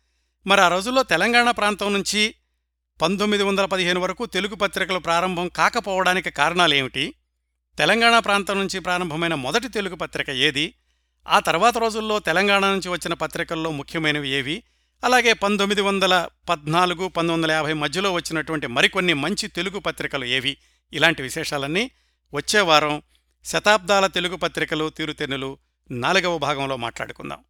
మరి ఆ రోజుల్లో తెలంగాణ ప్రాంతం నుంచి పంతొమ్మిది వందల పదిహేను వరకు తెలుగు పత్రికలు ప్రారంభం కాకపోవడానికి కారణాలేమిటి? తెలంగాణ ప్రాంతం నుంచి ప్రారంభమైన మొదటి తెలుగు పత్రిక ఏది? ఆ తర్వాత రోజుల్లో తెలంగాణ నుంచి వచ్చిన పత్రికల్లో ముఖ్యమైనవి ఏవి? అలాగే పంతొమ్మిది వందల పద్నాలుగు పంతొమ్మిది వందల యాభై మధ్యలో వచ్చినటువంటి మరికొన్ని మంచి తెలుగు పత్రికలు ఏవి? ఇలాంటి విశేషాలన్నీ వచ్చే వారం శతాబ్దాల తెలుగు పత్రికలు తీరుతెన్నులు నాలుగవ భాగంలో మాట్లాడుకుందాం.